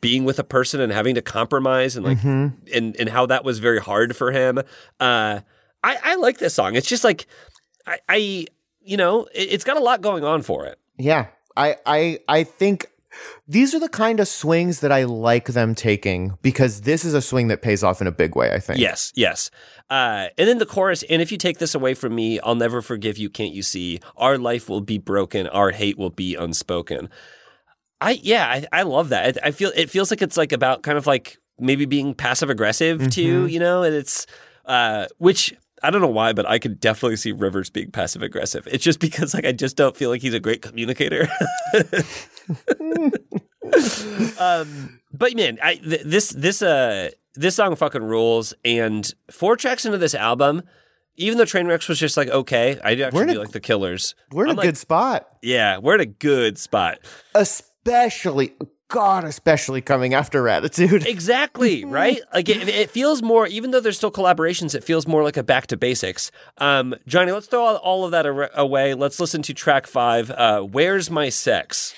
being with a person and having to compromise and like Mm-hmm. and and how that was very hard for him. Uh i i like this song. It's just like i i you know it, it's got a lot going on for it. Yeah, I I I think these are the kind of swings that I like them taking because this is a swing that pays off in a big way. I think. Yes, yes. Uh, and then the chorus, and if you take this away from me, I'll never forgive you, can't you see? Our life will be broken, our hate will be unspoken. I yeah, I, I love that. I, I feel it feels like it's like about kind of like maybe being passive aggressive too, you know, and it's uh, which I don't know why, but I could definitely see Rivers being passive aggressive. It's just because like I just don't feel like he's a great communicator. um, but man, I th- this this uh this song fucking rules. And four tracks into this album, even though Trainwrecks was just like okay, I do actually a- like the Killers. We're in I'm a like, good spot, Yeah, we're in a good spot. especially God, especially coming after Raditude. Exactly, right? Like it, it feels more, even though there's still collaborations, it feels more like a back to basics. Um, Johnny, let's throw all, all of that away. Let's listen to track five. Uh, Where's my sex?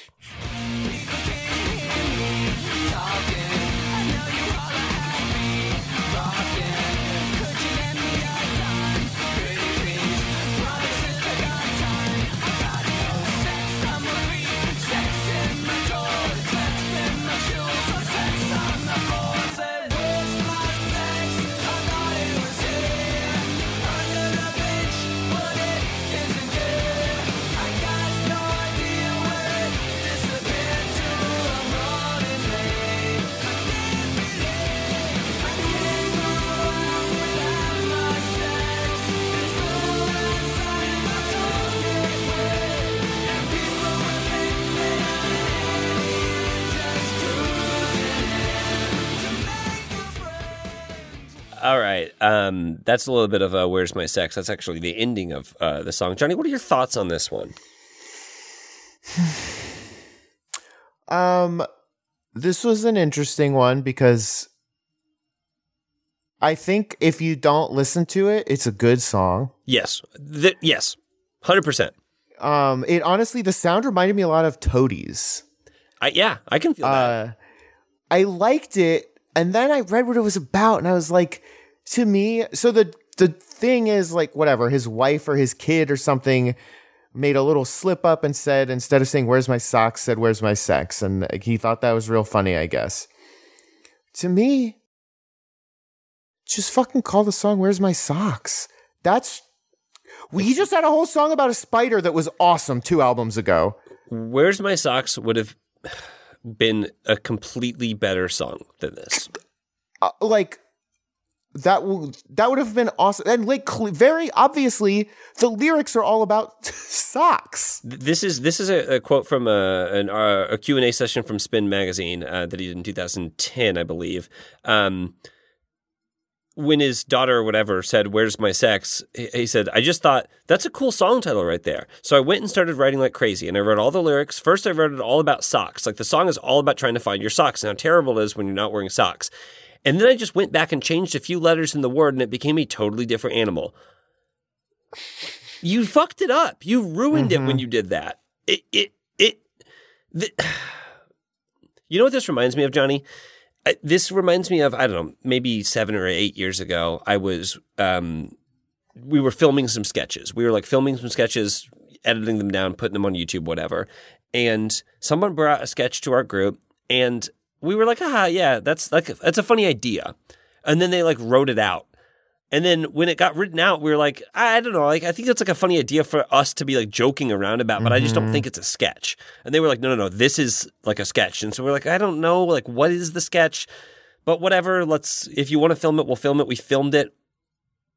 Right, um, that's a little bit of a "Where's my sex." That's actually the ending of uh, the song. Johnny, what are your thoughts on this one? Um, this was an interesting one because I think if you don't listen to it, it's a good song. Yes, yes, hundred percent. Um, it honestly, the sound reminded me a lot of Toadies. I, yeah, I can feel that. Uh, I liked it, and then I read what it was about, and I was like, to me, so the the thing is like whatever his wife or his kid or something made a little slip up and said instead of saying "Where's my socks," said "Where's my sex," and he thought that was real funny, I guess. To me, just fucking call the song "Where's My Socks." That's we just had a whole song about a spider that was awesome two albums ago. Where's my socks would have been a completely better song than this. uh, like that w- that would have been awesome and like cl- very obviously the lyrics are all about socks This is this is a, a quote from a an, uh, a Q and A session from Spin Magazine uh, that he did in 2010, I believe. Um, when his daughter or whatever said, "Where's my sex?" he he said, "I just thought that's a cool song title right there." So I went and started writing like crazy, and I wrote all the lyrics. First, I wrote it all about socks. Like the song is all about trying to find your socks and how terrible it is when you're not wearing socks. And then I just went back and changed a few letters in the word, and it became a totally different animal. You fucked it up. You ruined it when you did that. It it it. The, you know what this reminds me of, Johnny? This reminds me of I don't know, maybe seven or eight years ago. I was um, we were filming some sketches. We were like filming some sketches, editing them down, putting them on YouTube, whatever. And someone brought a sketch to our group, and we were like, "Ah, yeah, that's like that's a funny idea." And then they like wrote it out. And then when it got written out, we were like, I don't know, like I think that's like a funny idea for us to be like joking around about, but I just don't think it's a sketch. And they were like, no, no, no, this is like a sketch. And so we're like, I don't know, like what is the sketch? But whatever, let's if you want to film it, we'll film it. We filmed it.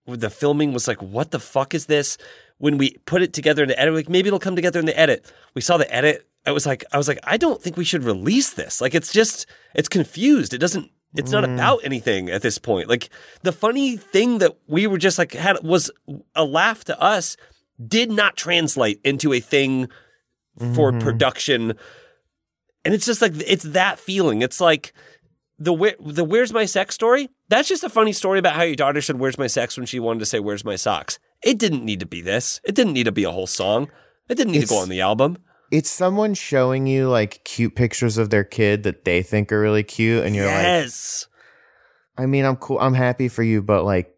the filming was like, what the fuck is this? When we put it together in the edit, like maybe it'll come together in the edit. We saw the edit. I was like, I was like, I don't think we should release this. Like, it's just, it's confused. It doesn't. It's not mm. about anything at this point. Like the funny thing that we were just like had was a laugh to us did not translate into a thing for mm-hmm. production and it's just like it's that feeling. It's like the where, the where's my sex story. That's just a funny story about how your daughter said where's my sex when she wanted to say where's my socks. It didn't need to be this. It didn't need to be a whole song. It didn't need to go on the album. It's someone showing you like cute pictures of their kid that they think are really cute, and you're like, yes. I mean, I'm cool. I'm happy for you, but like,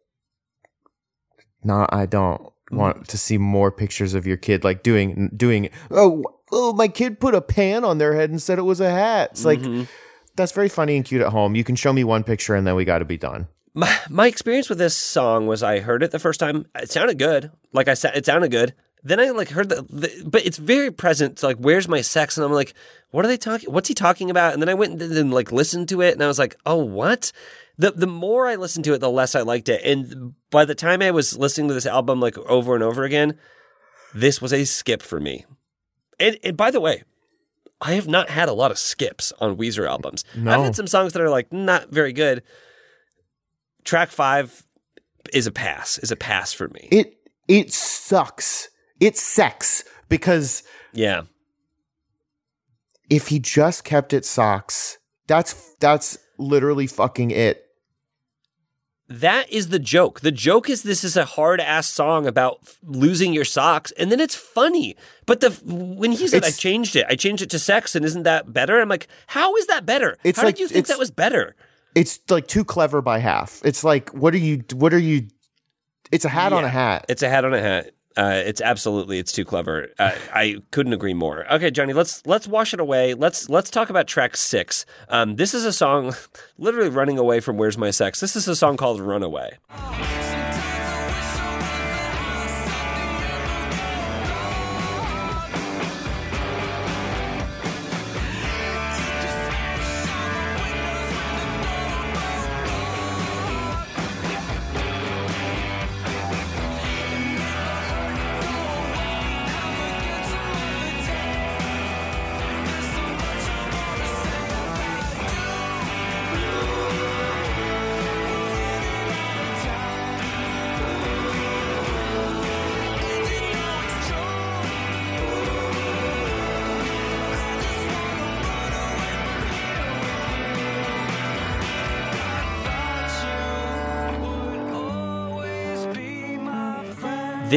no, I don't mm. want to see more pictures of your kid like doing doing. Oh, oh, my kid put a pan on their head and said it was a hat. It's like mm-hmm. that's very funny and cute at home. You can show me one picture and then we got to be done. my my experience with this song was I heard it the first time. It sounded good. Like I said, it sounded good. Then I like heard the, the but it's very present. It's like, where's my sex? And I'm like, what are they talking? What's he talking about? And then I went and then like listened to it, and I was like, oh, what? The the more I listened to it, the less I liked it. And by the time I was listening to this album like over and over again, this was a skip for me. And and by the way, I have not had a lot of skips on Weezer albums. I've had some songs that are like not very good. Track five is a pass. Is a pass for me. It it sucks. It's sex because yeah, if he just kept it socks, that's that's literally fucking it. that is the joke. The joke is this is a hard ass song about f- losing your socks, and then it's funny. But the when he said I changed it, I changed it to sex, and isn't that better? I'm like, how is that better? It's how like- did you think that was better? It's like too clever by half. It's like what are you what are you it's a hat on a hat. It's a hat on a hat. Uh, it's absolutely it's too clever. Uh, I couldn't agree more. Okay, Johnny, let's let's wash it away. Let's let's talk about track six. Um, this is a song, literally running away from "Where's My Sex." This is a song called "Runaway."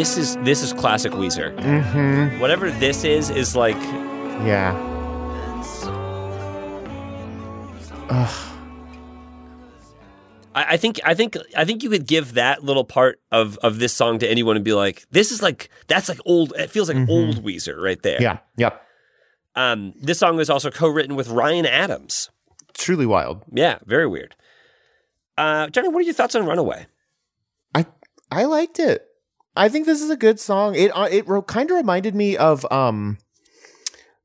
This is this is classic Weezer. Mm-hmm. Whatever this is is like Yeah. I, I think I think I think you could give that little part of of this song to anyone and be like, this is like that's like old. It feels like old Weezer right there. Yeah. Yep. Um, this song was also co-written with Ryan Adams. Truly wild. Yeah, very weird. Uh, Johnny, what are your thoughts on Runaway? I I liked it. I think this is a good song. It uh, it ro- kind of reminded me of um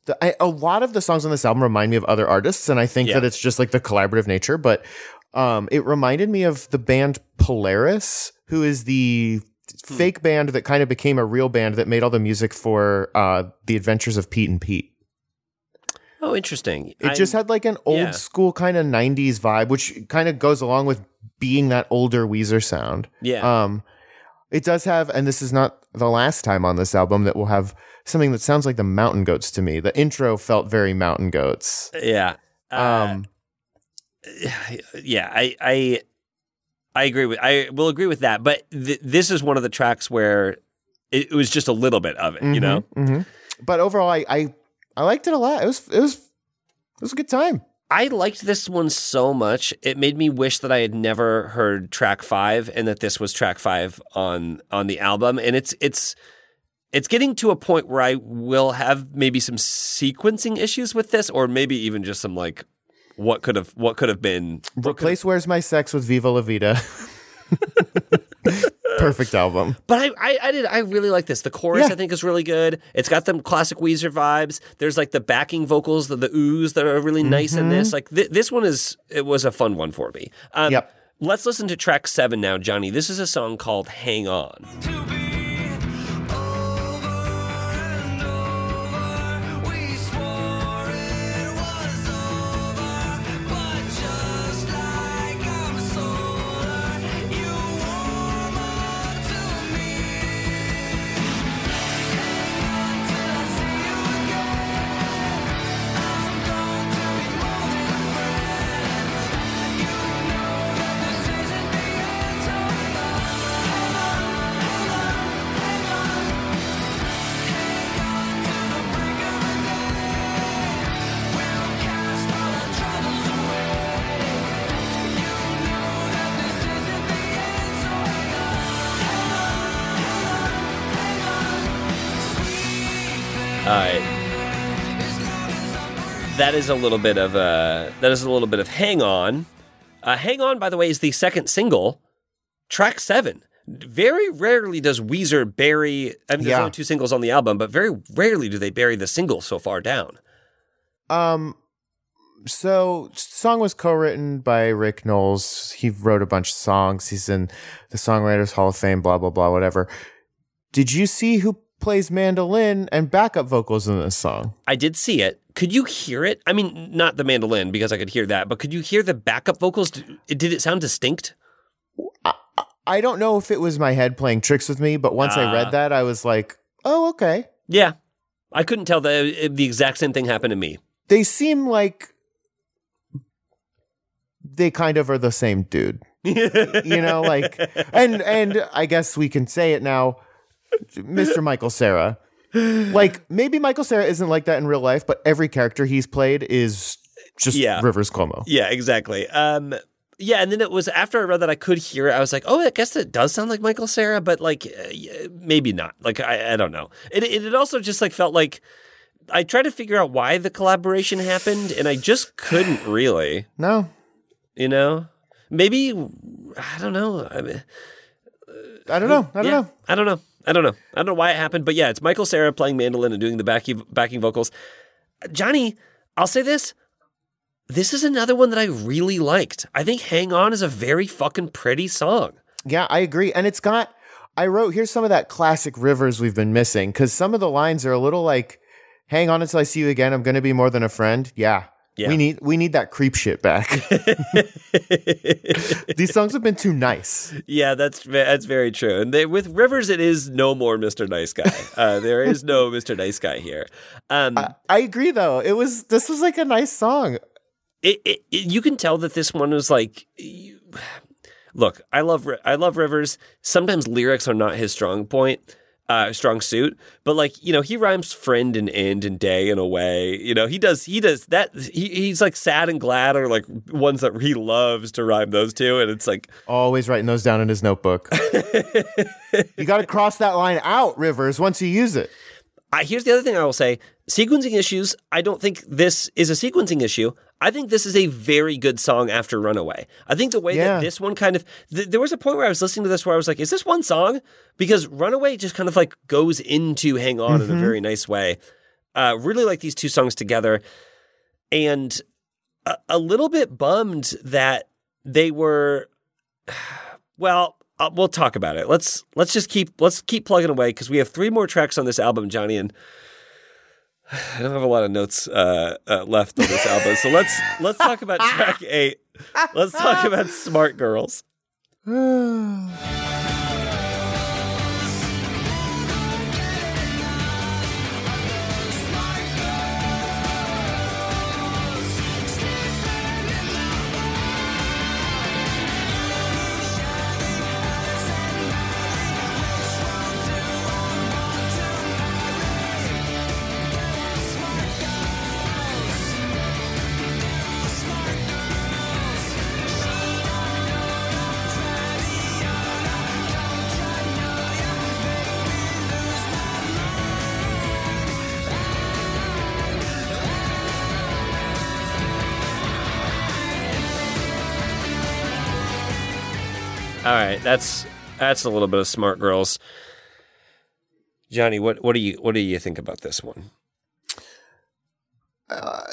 the, I, a lot of the songs on this album remind me of other artists, and I think Yeah. that it's just like the collaborative nature. But um, it reminded me of the band Polaris, who is the fake band that kind of became a real band that made all the music for uh, the Adventures of Pete and Pete. Oh, interesting. It just had like an old yeah. school kind of '90s vibe, which kind of goes along with being that older Weezer sound. yeah. Um, it does have, and this is not the last time on this album that we'll have something that sounds like the Mountain Goats to me. The intro felt very Mountain Goats. yeah. Uh, Um, yeah, I, I, I agree with. I will agree with that. But th- this is one of the tracks where it, it was just a little bit of it. You know. mhm. but overall, I, I I liked it a lot. It was it was it was a good time. I liked this one so much. It made me wish that I had never heard track five and that this was track five on on the album. And it's it's it's getting to a point where I will have maybe some sequencing issues with this, or maybe even just some like what could have what could have been. what could have- Replace "Where's My Sex" with "Viva La Vida." Perfect album. But I, I, I did. I really like this. The chorus, Yeah. I think, is really good. It's got them classic Weezer vibes. There's like the backing vocals, the, the oohs that are really nice in Mm-hmm. this. Like th- this one is, it was a fun one for me. Um, Yep. Let's listen to track seven now, Johnny. This is a song called Hang On. Is a little bit of uh that is a little bit of Hang On. Uh, Hang On, by the way, is the second single, track seven. Very rarely does Weezer bury. I mean, there's Yeah. only two singles on the album, but very rarely do they bury the single so far down. Um, so song was co-written by Rick Nowels. He wrote a bunch of songs. He's in the Songwriters Hall of Fame. Blah blah blah. Whatever. Did you see who plays mandolin and backup vocals in this song? I did see it. Could you hear it? I mean, not the mandolin because I could hear that, but could you hear the backup vocals? Did it sound distinct? I don't know if it was my head playing tricks with me, but once I Ah. read that, I was like, "Oh, okay." Yeah, I couldn't tell. The the exact same thing happened to me. They seem like they kind of are the same dude. you know, like and and I guess we can say it now, Mr. Michael Cera. Like maybe Michael Cera isn't like that in real life, but every character he's played is just Yeah. Rivers Cuomo. Yeah, exactly. Um, yeah, and then it was after I read that I could hear it. I was like, oh, I guess it does sound like Michael Cera, but like uh, maybe not. Like I, I don't know. It, it it also just like felt like I tried to figure out why the collaboration happened, and I just couldn't really. No, You know, maybe I don't know. I mean, I don't know. I don't yeah, know. I don't know. I don't know. I don't know why it happened, but yeah, it's Michael Cera playing mandolin and doing the backing backing vocals. Johnny, I'll say this. This is another one that I really liked. I think Hang On is a very fucking pretty song. Yeah, I agree. And it's got, I wrote, here's some of that classic Rivers we've been missing because some of the lines are a little like, hang on until I see you again. I'm going to be more than a friend. Yeah. Yeah. We need we need that creep shit back. These songs have been too nice. Yeah, that's that's very true. And they, with Rivers, it is no more Mr. Nice Guy. Uh, there is no Mr. Nice Guy here. Um, I agree though. It was this was like a nice song. it, it, it- you can tell that this one was like you- look i love i love rivers sometimes lyrics are not his strong point uh strong suit but like you know he rhymes friend and end and day in a way you know he does he does that he, he's like sad and glad are like ones that he loves to rhyme those two and it's like Always writing those down in his notebook. you got to cross that line out, Rivers, once you use it. I, here's the other thing I will say: sequencing issues. I don't think this is a sequencing issue. I think this is a very good song after Runaway. I think the way Yeah. that this one kind of th- there was a point where I was listening to this where I was like, "Is this one song?" Because Runaway just kind of like goes into Hang On in a very nice way. Uh, really like these two songs together, and a, a little bit bummed that they were. Well, uh, we'll talk about it. Let's let's just keep let's keep plugging away because we have three more tracks on this album, Johnny, and I don't have a lot of notes uh, uh, left on this album. So let's let's talk about track eight. Let's talk about Smart Girls. Right, that's that's a little bit of Smart Girls. Johnny, what what do you what do you think about this one? Uh,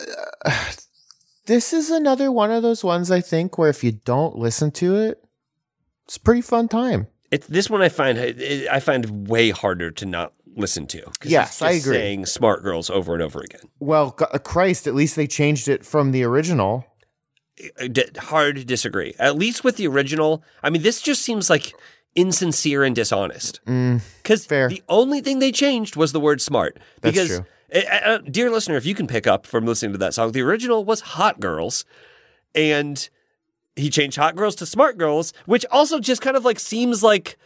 this is another one of those ones I think where if you don't listen to it, it's a pretty fun time. It's this one I find I find way harder to not listen to. Yes, I agree. Saying "smart girls" over and over again. Well, Christ, at least they changed it from the original. Hard to disagree. At least with the original. I mean, this just seems like insincere and dishonest. Because Mm, the only thing they changed was the word "smart." That's Because, true. uh, uh, dear listener, if you can pick up from listening to that song, the original was "hot girls," and he changed "hot girls" to "smart girls," which also just kind of like seems like.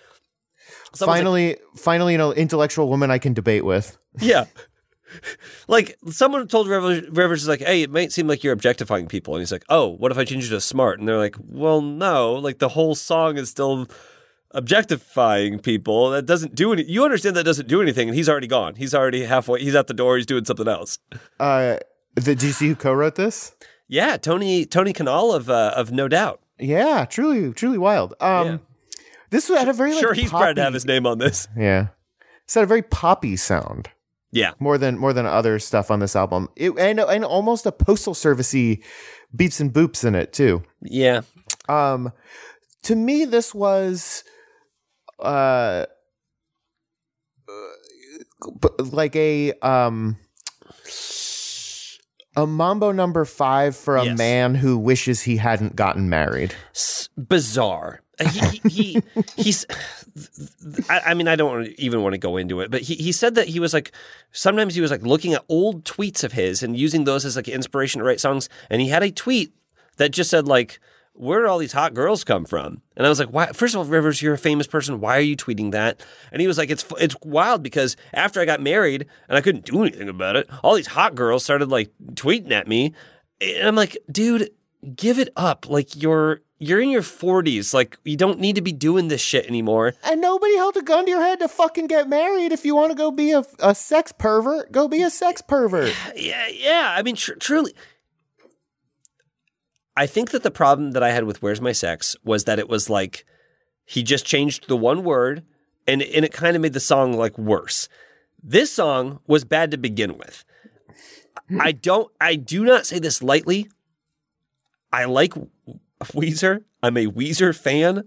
someone's like, finally, finally, an intellectual woman I can debate with. Yeah. Like someone told Rivers, Rivers is like, hey, it might seem like you're objectifying people, and he's like, oh, what if I change it to smart? And they're like, well, no, like the whole song is still objectifying people. That doesn't do any. You understand that doesn't do anything, and he's already gone. He's already halfway. He's at the door. He's doing something else. Uh, the, do you see who co-wrote this? Yeah, Tony Tony Kanal of uh, of No Doubt. Yeah, truly, truly wild. Um, Yeah. this had a very like, sure, he's proud to have his name on this. Yeah, this had a very poppy sound. Yeah, more than more than other stuff on this album. It, and and almost a postal servicey beeps and boops in it too. yeah, Um, to me, this was uh, uh, like a um a mambo number five for a Yes. man who wishes he hadn't gotten married. S- bizarre. He, he, he he's. I, mean, I don't even want to go into it, but he, he said that he was like sometimes he was like looking at old tweets of his and using those as like inspiration to write songs. And he had a tweet that just said like, "Where did all these hot girls come from?" And I was like, "Why?" First of all, Rivers, you're a famous person. Why are you tweeting that? And he was like, "It's it's wild because after I got married and I couldn't do anything about it, all these hot girls started like tweeting at me." And I'm like, dude, give it up. Like you're you're in your 40s. Like you don't need to be doing this shit anymore. And nobody held a gun to your head to fucking get married. If you want to go be a, a sex pervert, go be a sex pervert. Yeah, yeah. I mean, tr- truly. I think that the problem that I had with "Where's My Sex" was that it was like he just changed the one word, and and it kind of made the song like worse. This song was bad to begin with. Hmm. I don't. I do not say this lightly. I like Weezer. I'm a Weezer fan.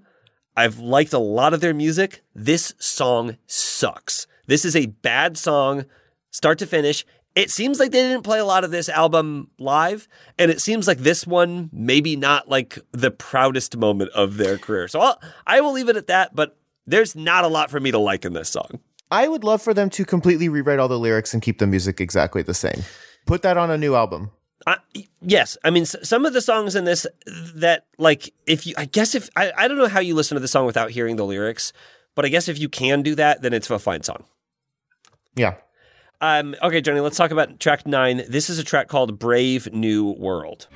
I've liked a lot of their music. This song sucks. This is a bad song, start to finish. It seems like they didn't play a lot of this album live, and it seems like this one maybe not like the proudest moment of their career. So I'll, I will leave it at that. But there's not a lot for me to like in this song. I would love for them to completely rewrite all the lyrics and keep the music exactly the same. Put that on a new album. I, yes, I mean s- some of the songs in this that like if you I guess if I, I don't know how you listen to the song without hearing the lyrics, but I guess if you can do that, then it's a fine song. Yeah. Um, okay, Johnny, let's talk about track nine. This is a track called Brave New World.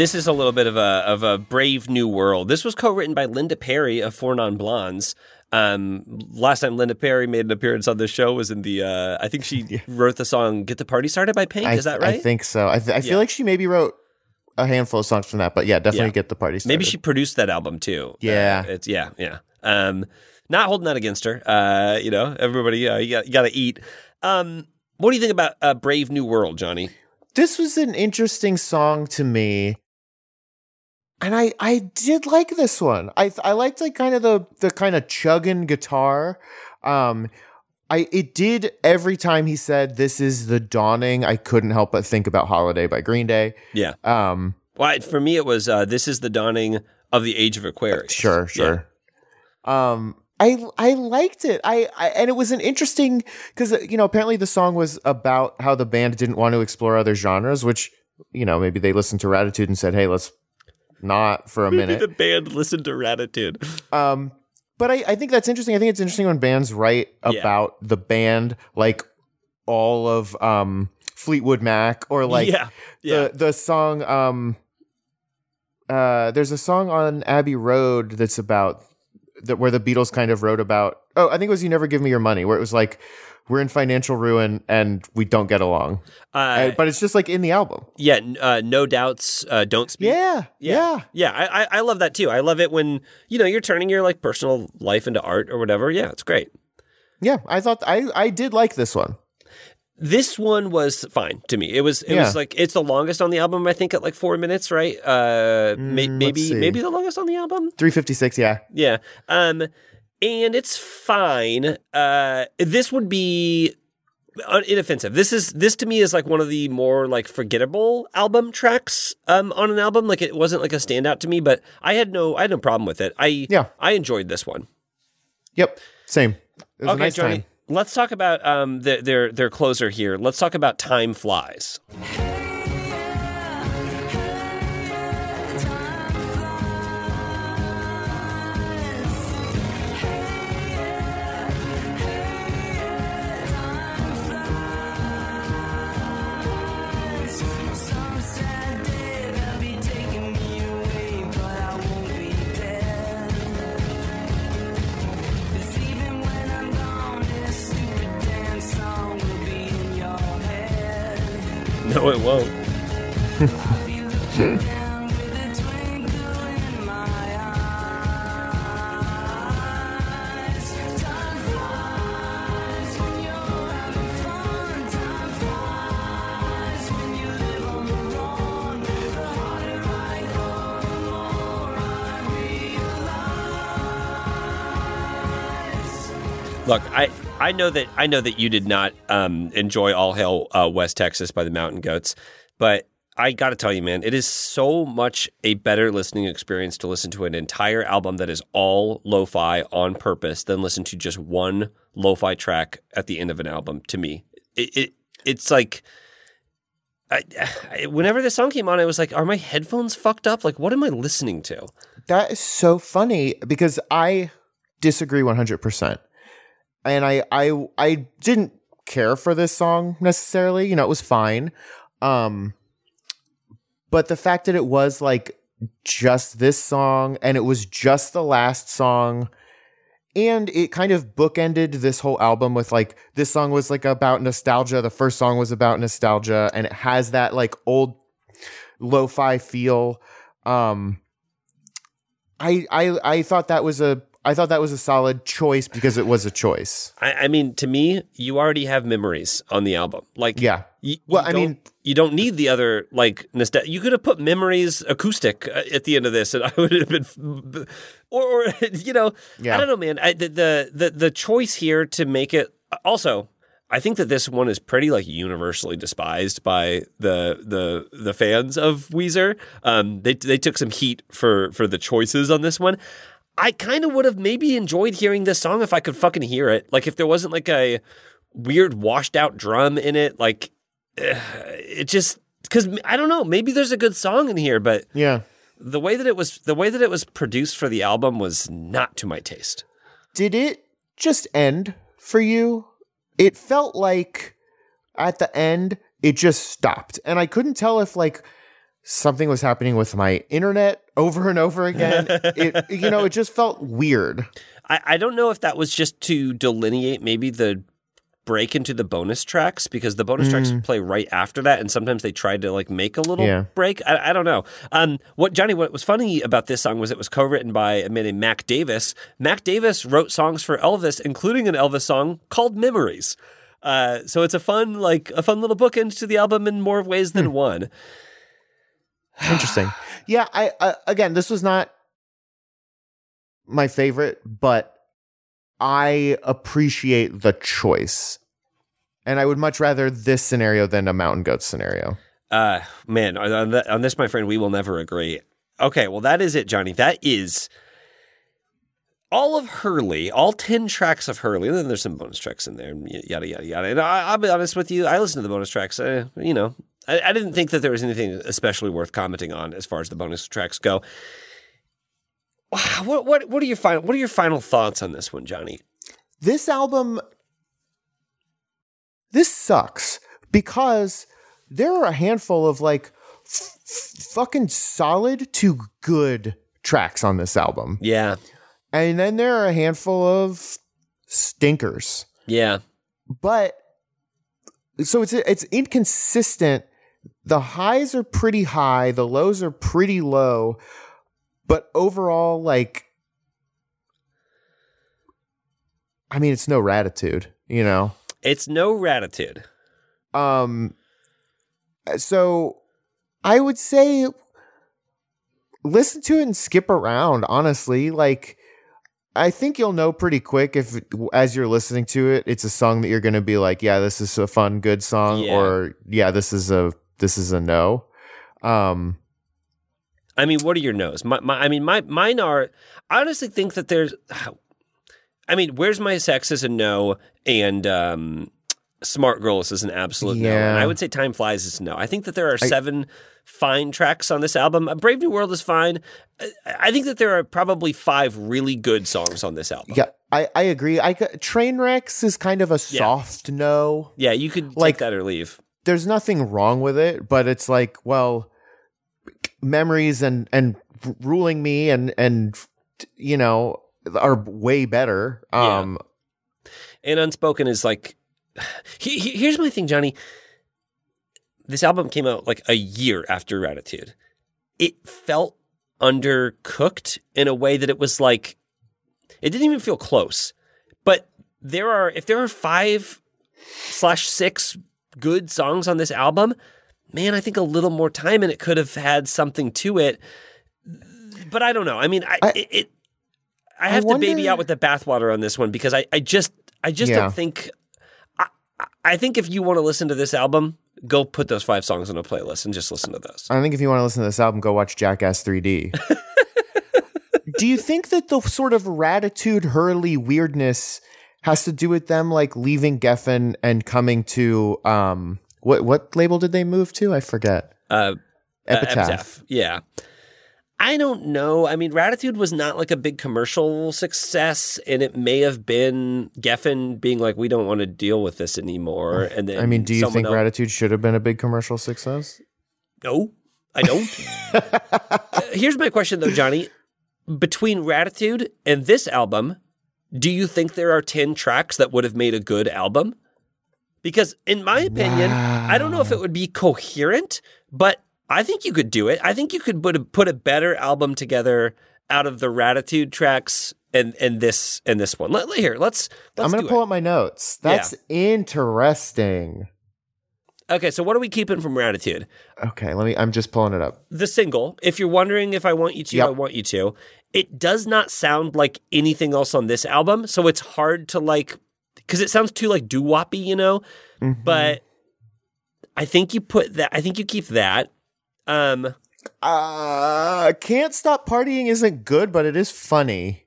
This is a little bit of a of a brave new world. This was co-written by Linda Perry of Four Non Blondes. Um, last time Linda Perry made an appearance on the show was in the uh, I think she wrote the song "Get the Party Started" by Pink. I, is that right? I think so. I, th- I feel Yeah. like she maybe wrote a handful of songs from that, but yeah, definitely Yeah. get the party started. Maybe she produced that album too. Yeah. Uh, it's yeah, yeah. Um, not holding that against her. Uh, you know, everybody, uh, you, got, you got to eat. Um, what do you think about uh, Brave New World, Johnny? this was an interesting song to me and i i did like this one i i liked like kind of the the kind of chugging guitar um i it did every time he said this is the dawning i couldn't help but think about holiday by green day Yeah. um Well, for me, it was uh, this is the dawning of the age of Aquarius. Sure, sure. Um, I I liked it. I, I and it was an interesting because you know apparently the song was about how the band didn't want to explore other genres, which you know maybe they listened to Raditude and said, hey, let's not for a Maybe minute. the band listened to Raditude. Um, but I, I think that's interesting. I think it's interesting when bands write Yeah. about the band, like all of um, Fleetwood Mac, or like yeah, yeah. the the song. Um, uh, there's a song on Abbey Road that's about that where the Beatles kind of wrote about. Oh, I think it was "You Never Give Me Your Money," where it was like we're in financial ruin and we don't get along. uh, Uh, but it's just like in the album. yeah. Uh, no doubts. Uh, don't speak. Yeah, yeah. Yeah, I, I I love that too. I love it when you know you're turning your like personal life into art or whatever. Yeah, it's great. Yeah, I thought I I did like this one. This one was fine to me. It was it Yeah. was like it's the longest on the album. I think at like four minutes, right? Uh, Mm, let's maybe maybe the longest on the album. 356, yeah. Yeah. Um, and it's fine. Uh, this would be uh, inoffensive. This is this to me is like one of the more like forgettable album tracks um on an album. Like it wasn't like a standout to me, but I had no I had no problem with it. I Yeah. I enjoyed this one. Yep, same. It was a nice Johnny. time. Let's talk about um their, their their closer here. Let's talk about Time Flies. I know that you did not um, enjoy All Hail uh, West Texas by the Mountain Goats, but I got to tell you, man, it is so much a better listening experience to listen to an entire album that is all lo-fi on purpose than listen to just one lo-fi track at the end of an album. To me, it, it it's like. I, I, whenever this song came on, I was like, "Are my headphones fucked up? Like, what am I listening to?" That is so funny because I disagree 100%. And I I I didn't care for this song necessarily, you know, it was fine. Um but the fact that it was like just this song and it was just the last song and it kind of bookended this whole album with like this song was like about nostalgia, the first song was about nostalgia and it has that like old lo-fi feel. Um I I I thought that was a I thought that was a solid choice because it was a choice. I, I mean, to me, you already have memories on the album. Like, Yeah. You, Well, you I mean- you don't need the other like nostalgia. You could have put memories acoustic uh, at the end of this, and I would have been, or, or you know, Yeah. I don't know, man. I, the, the the the choice here to make it also. I think that this one is pretty like universally despised by the the the fans of Weezer. Um, they they took some heat for for the choices on this one. I kind of would have maybe enjoyed hearing this song if I could fucking hear it. Like if there wasn't like a weird washed out drum in it. Like it just because I don't know. Maybe there's a good song in here, but Yeah. the way that it was the way that it was produced for the album was not to my taste. Did it just end for you? It felt like at the end it just stopped. And I couldn't tell if like something was happening with my internet over and over again. it you know, it just felt weird. I, I don't know if that was just to delineate maybe the break into the bonus tracks because the bonus tracks play right after that and sometimes they tried to like make a little Yeah. break. I, I don't know. Um what johnny what was funny about this song was it was co-written by a man named mac davis. Mac davis wrote songs for elvis including an elvis song called memories. Uh so it's a fun like a fun little bookend to the album in more ways than one Interesting. yeah, I uh, again, this was not my favorite, but I appreciate the choice. And I would much rather this scenario than a mountain goat scenario. Uh, man, on, that, on this, my friend, we will never agree. Okay, well, that is it, Johnny. That is all of Hurley, all 10 tracks of Hurley. And then there's some bonus tracks in there, yada, yada, yada. And I, I'll be honest with you, I listen to the bonus tracks. Uh, you know, I, I didn't think that there was anything especially worth commenting on as far as the bonus tracks go. What, what, what, are your final, what are your final thoughts on this one, Johnny? this album this sucks because there are a handful of like f- f- fucking solid to good tracks on this album Yeah, and then there are a handful of stinkers yeah, but so it's it's inconsistent the highs are pretty high the lows are pretty low but overall like i mean it's no raditude you know it's no raditude. um so i would say listen to it and skip around honestly like i think you'll know pretty quick if as you're listening to it it's a song that you're going to be like yeah this is a fun good song Yeah. or yeah this is a this is a no um I mean, what are your no's? My, my, I mean, my mine are. I honestly think that there's. I mean, where's my sex is a no, and um, smart girls is an absolute no. And I would say time flies is a no. I think that there are seven fine tracks on this album. Brave New World is fine. I- I think that there are probably five really good songs on this album. yeah i i agree i c- train wrecks is kind of a soft no Yeah, you could Like- take that or leave. There's nothing wrong with it, but it's like, well, memories and and ruling me and and you know are way better. Yeah. Um, And Unspoken is like. He, he- here's my thing, Johnny. This album came out like a year after Raditude. It felt undercooked in a way that it was like it didn't even feel close. But there are if there are five slash six good songs on this album, man, I think a little more time and it could have had something to it. But I don't know. I mean, I, I- it, I have to baby out with the bathwater on this one because I, I just I just Yeah. don't think I, I- I think if you want to listen to this album, go put those five songs on a playlist and just listen to those. I think if you want to listen to this album, go watch Jackass 3D. Do you think that the sort of raditude Hurley weirdness has to do with them like leaving Geffen and coming to um what what label did they move to? I forget. Uh, uh, Epitaph. Yeah. I don't know. I mean, Raditude was not like a big commercial success, and it may have been Geffen being like, "We don't want to deal with this anymore." And then, I mean, do you think else- Raditude should have been a big commercial success? No, I don't. Uh, here's my question, though, Johnny. Between Raditude and this album, do you think there are 10 tracks that would have made a good album? Because, in my opinion, I don't know if it would be coherent, but I think you could do it. I think you could put a, put a better album together out of the Raditude tracks and, and this and this one. Let, let- here, let's, let's I'm gonna it. pull up my notes. That's interesting. Okay, so what are we keeping from Raditude? Okay, let me. I'm just pulling it up. the single, if you're wondering if I want you to, Yep. I want you to. It does not sound like anything else on this album, so it's hard to like because it sounds too like doo woppy, you know. Mm-hmm. But I think you put that. I think you keep that. Um, Uh, can't stop partying isn't good, but it is funny.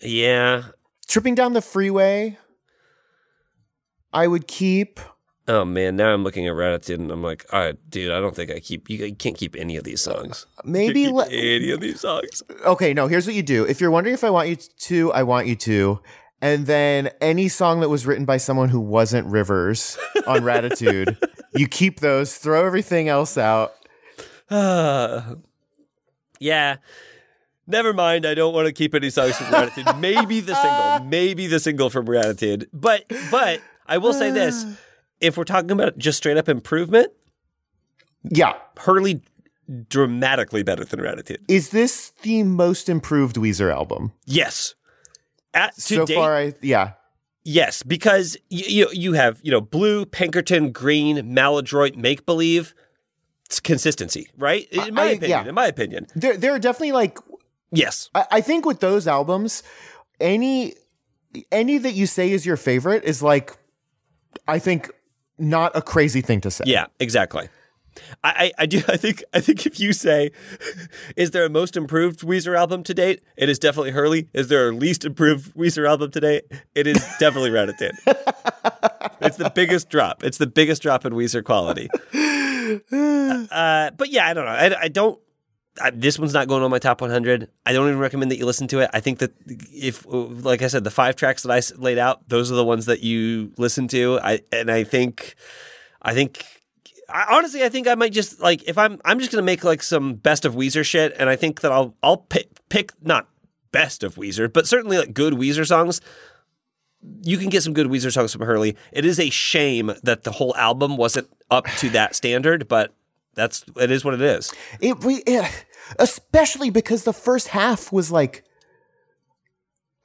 yeah. Tripping down the freeway. I would keep. Oh man, now I'm looking at Reddit and I'm like, all right, dude, I don't think I keep. You, can't keep any of these songs. Uh, maybe Can't le- any of these songs. okay. No, here's what you do. If you're wondering if I want you to, I want you to, and then any song that was written by someone who wasn't Rivers on Raditude, you keep those. Throw everything else out. yeah. Never mind. I don't want to keep any songs from Raditude. maybe the single. Maybe the single from Raditude. But but I will say this: if we're talking about just straight up improvement, Yeah. Hurley dramatically better than Gratitude. Is this the most improved Weezer album Yes. At to so date, far? I yeah. yes, because you, you you have you know blue, Pinkerton, green, Maladroit, make believe. It's consistency, right? In my I- opinion. yeah. In my opinion, There, there are definitely like yes. I, I think with those albums, any any that you say is your favorite is like I think not a crazy thing to say. Yeah, exactly. I, I, I do I think I think if you say is there a most improved Weezer album to date? It is definitely Hurley. Is there a least improved Weezer album to date? It is definitely Ratatouille. it's the biggest drop. It's the biggest drop in Weezer quality. Uh, but yeah, I don't know. I, I don't. This one's not going on my top 100. I don't even recommend that you listen to it. I think that if, like I said, the five tracks that I laid out, those are the ones that you listen to. I and I think, I think, I, honestly, I think I might just like if I'm, I'm just gonna make like some best of Weezer shit, and I think that I'll, I'll pick, pick not best of Weezer, but certainly like good Weezer songs. You can get some good Weezer songs from Hurley. It is a shame that the whole album wasn't up to that standard, but that's it is what it is. It, re- eh, especially because the first half was like,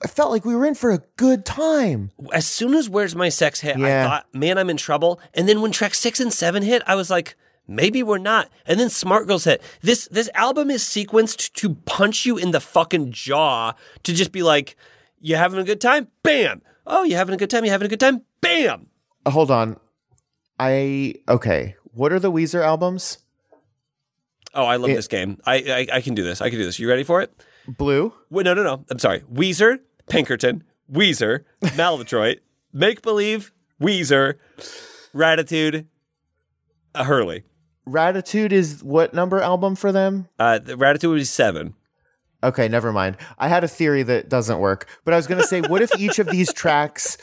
I felt like we were in for a good time. as soon as Where's My Sex hit, Yeah. I thought, man, I'm in trouble. And then when track six and seven hit, I was like, maybe we're not. And then Smart Girls hit. This this album is sequenced to punch you in the fucking jaw to just be like, you having a good time? Bam. Oh, you having a good time? You having a good time? Bam. Uh, Hold on. I, okay. What are the Weezer albums? Oh, I love It- this game. I, I I can do this. I can do this. You ready for it? Blue? Wait, no, no, no. I'm sorry. Weezer, Pinkerton, Weezer, Maladetroit, Make Believe, Weezer, Raditude, uh, Hurley. Raditude is what number album for them? Uh, the Ratatouille was seven. Okay, never mind. I had a theory that doesn't work, but I was gonna say, what if each of these tracks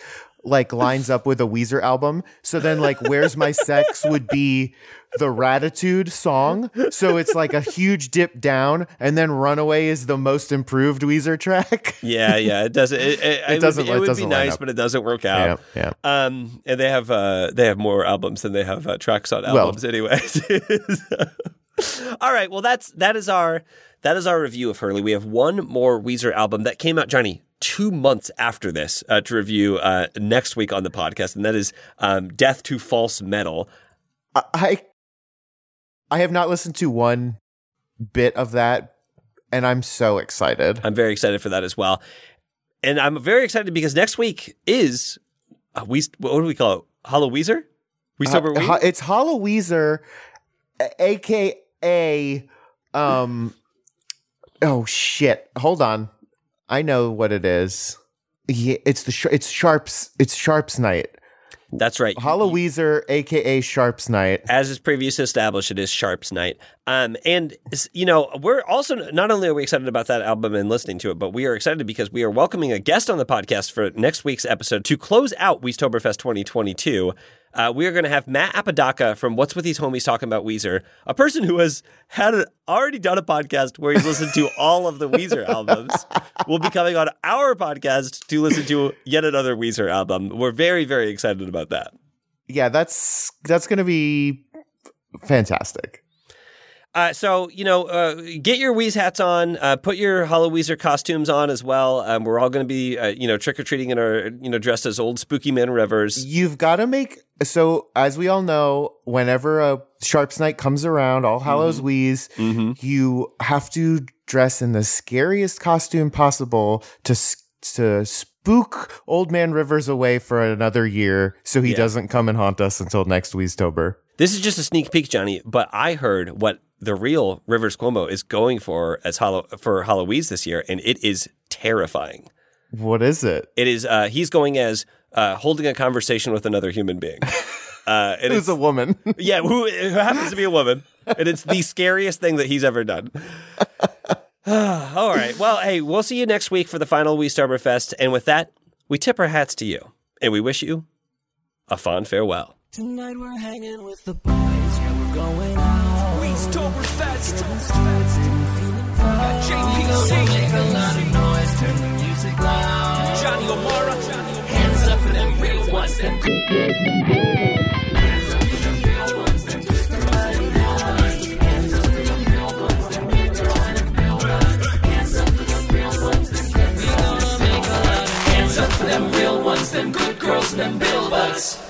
like lines up with a Weezer album? So then, like, "Where's My Sex" would be the Raditude song. So it's like a huge dip down, and then "Runaway" is the most improved Weezer track. Yeah, yeah. It doesn't. It, it, it doesn't- Would, be- it it would doesn't be nice, up. but it doesn't work out. yeah. Um, and they have uh, they have more albums than they have uh, tracks on Well- albums, anyways. All right. Well, that's that is our that is our review of Hurley. We have one more Weezer album that came out, Johnny, two months after this uh, to review uh, next week on the podcast, and that is um, "Death to False Metal." I I have not listened to one bit of that, and I'm so excited. I'm very excited for that as well, and I'm very excited because next week is uh, we what do we call it? Hollow Weezer. We sober Uh, it's Hollow Weezer, aka um. Oh shit! Hold on, I know what it is. Yeah, it's the sh- it's Sharps. It's Sharps Night. That's right. Holloweezer, aka Sharps Night. as is previously established, it is Sharp's night. Um, and you know, we're also not only are we excited about that album and listening to it, but we are excited because we are welcoming a guest on the podcast for next week's episode to close out Weeztoberfest 2022. Uh, we are going to have Matt Apodaca from What's with These Homies talking about Weezer, a person who has had a, already done a podcast where he's listened to all of the Weezer albums. Will be coming on our podcast to listen to yet another Weezer album. We're very, very excited about that. Yeah, that's that's gonna be fantastic. Uh, so you know, uh, get your Weeze hats on. Uh, put your Hollow Weezer costumes on as well. Um, we're all going to be, uh, you know, trick or treating in our, you know, dressed as old spooky man rivers. You've got to make so as we all know, whenever a Sharps Night comes around, All Hallows Wheeze, you have to dress in the scariest costume possible to to spook Old Man Rivers away for another year, so he Yeah. doesn't come and haunt us until next Weeztober. This is just a sneak peek, Johnny. But I heard what the real Rivers Cuomo is going for as Hollow for Halloween this year, and it is terrifying. What is it? It is. Uh, he's going as uh, holding a conversation with another human being. Uh, and it's a woman. Yeah, who, who happens to be a woman. And it's the scariest thing that he's ever done. All right. Well, hey, we'll see you next week for the final Weeztoberfest. And with that, we tip our hats to you. And we wish you a fond farewell. Tonight we're hanging with the boys. Yeah, we're going out. Weeztoberfest. Got JPC. Make a lot of noise. Turn the music loud. Johnny O'Mara. Hands up for them real ones, them Hands up for them real ones, them good girls and them bill butts.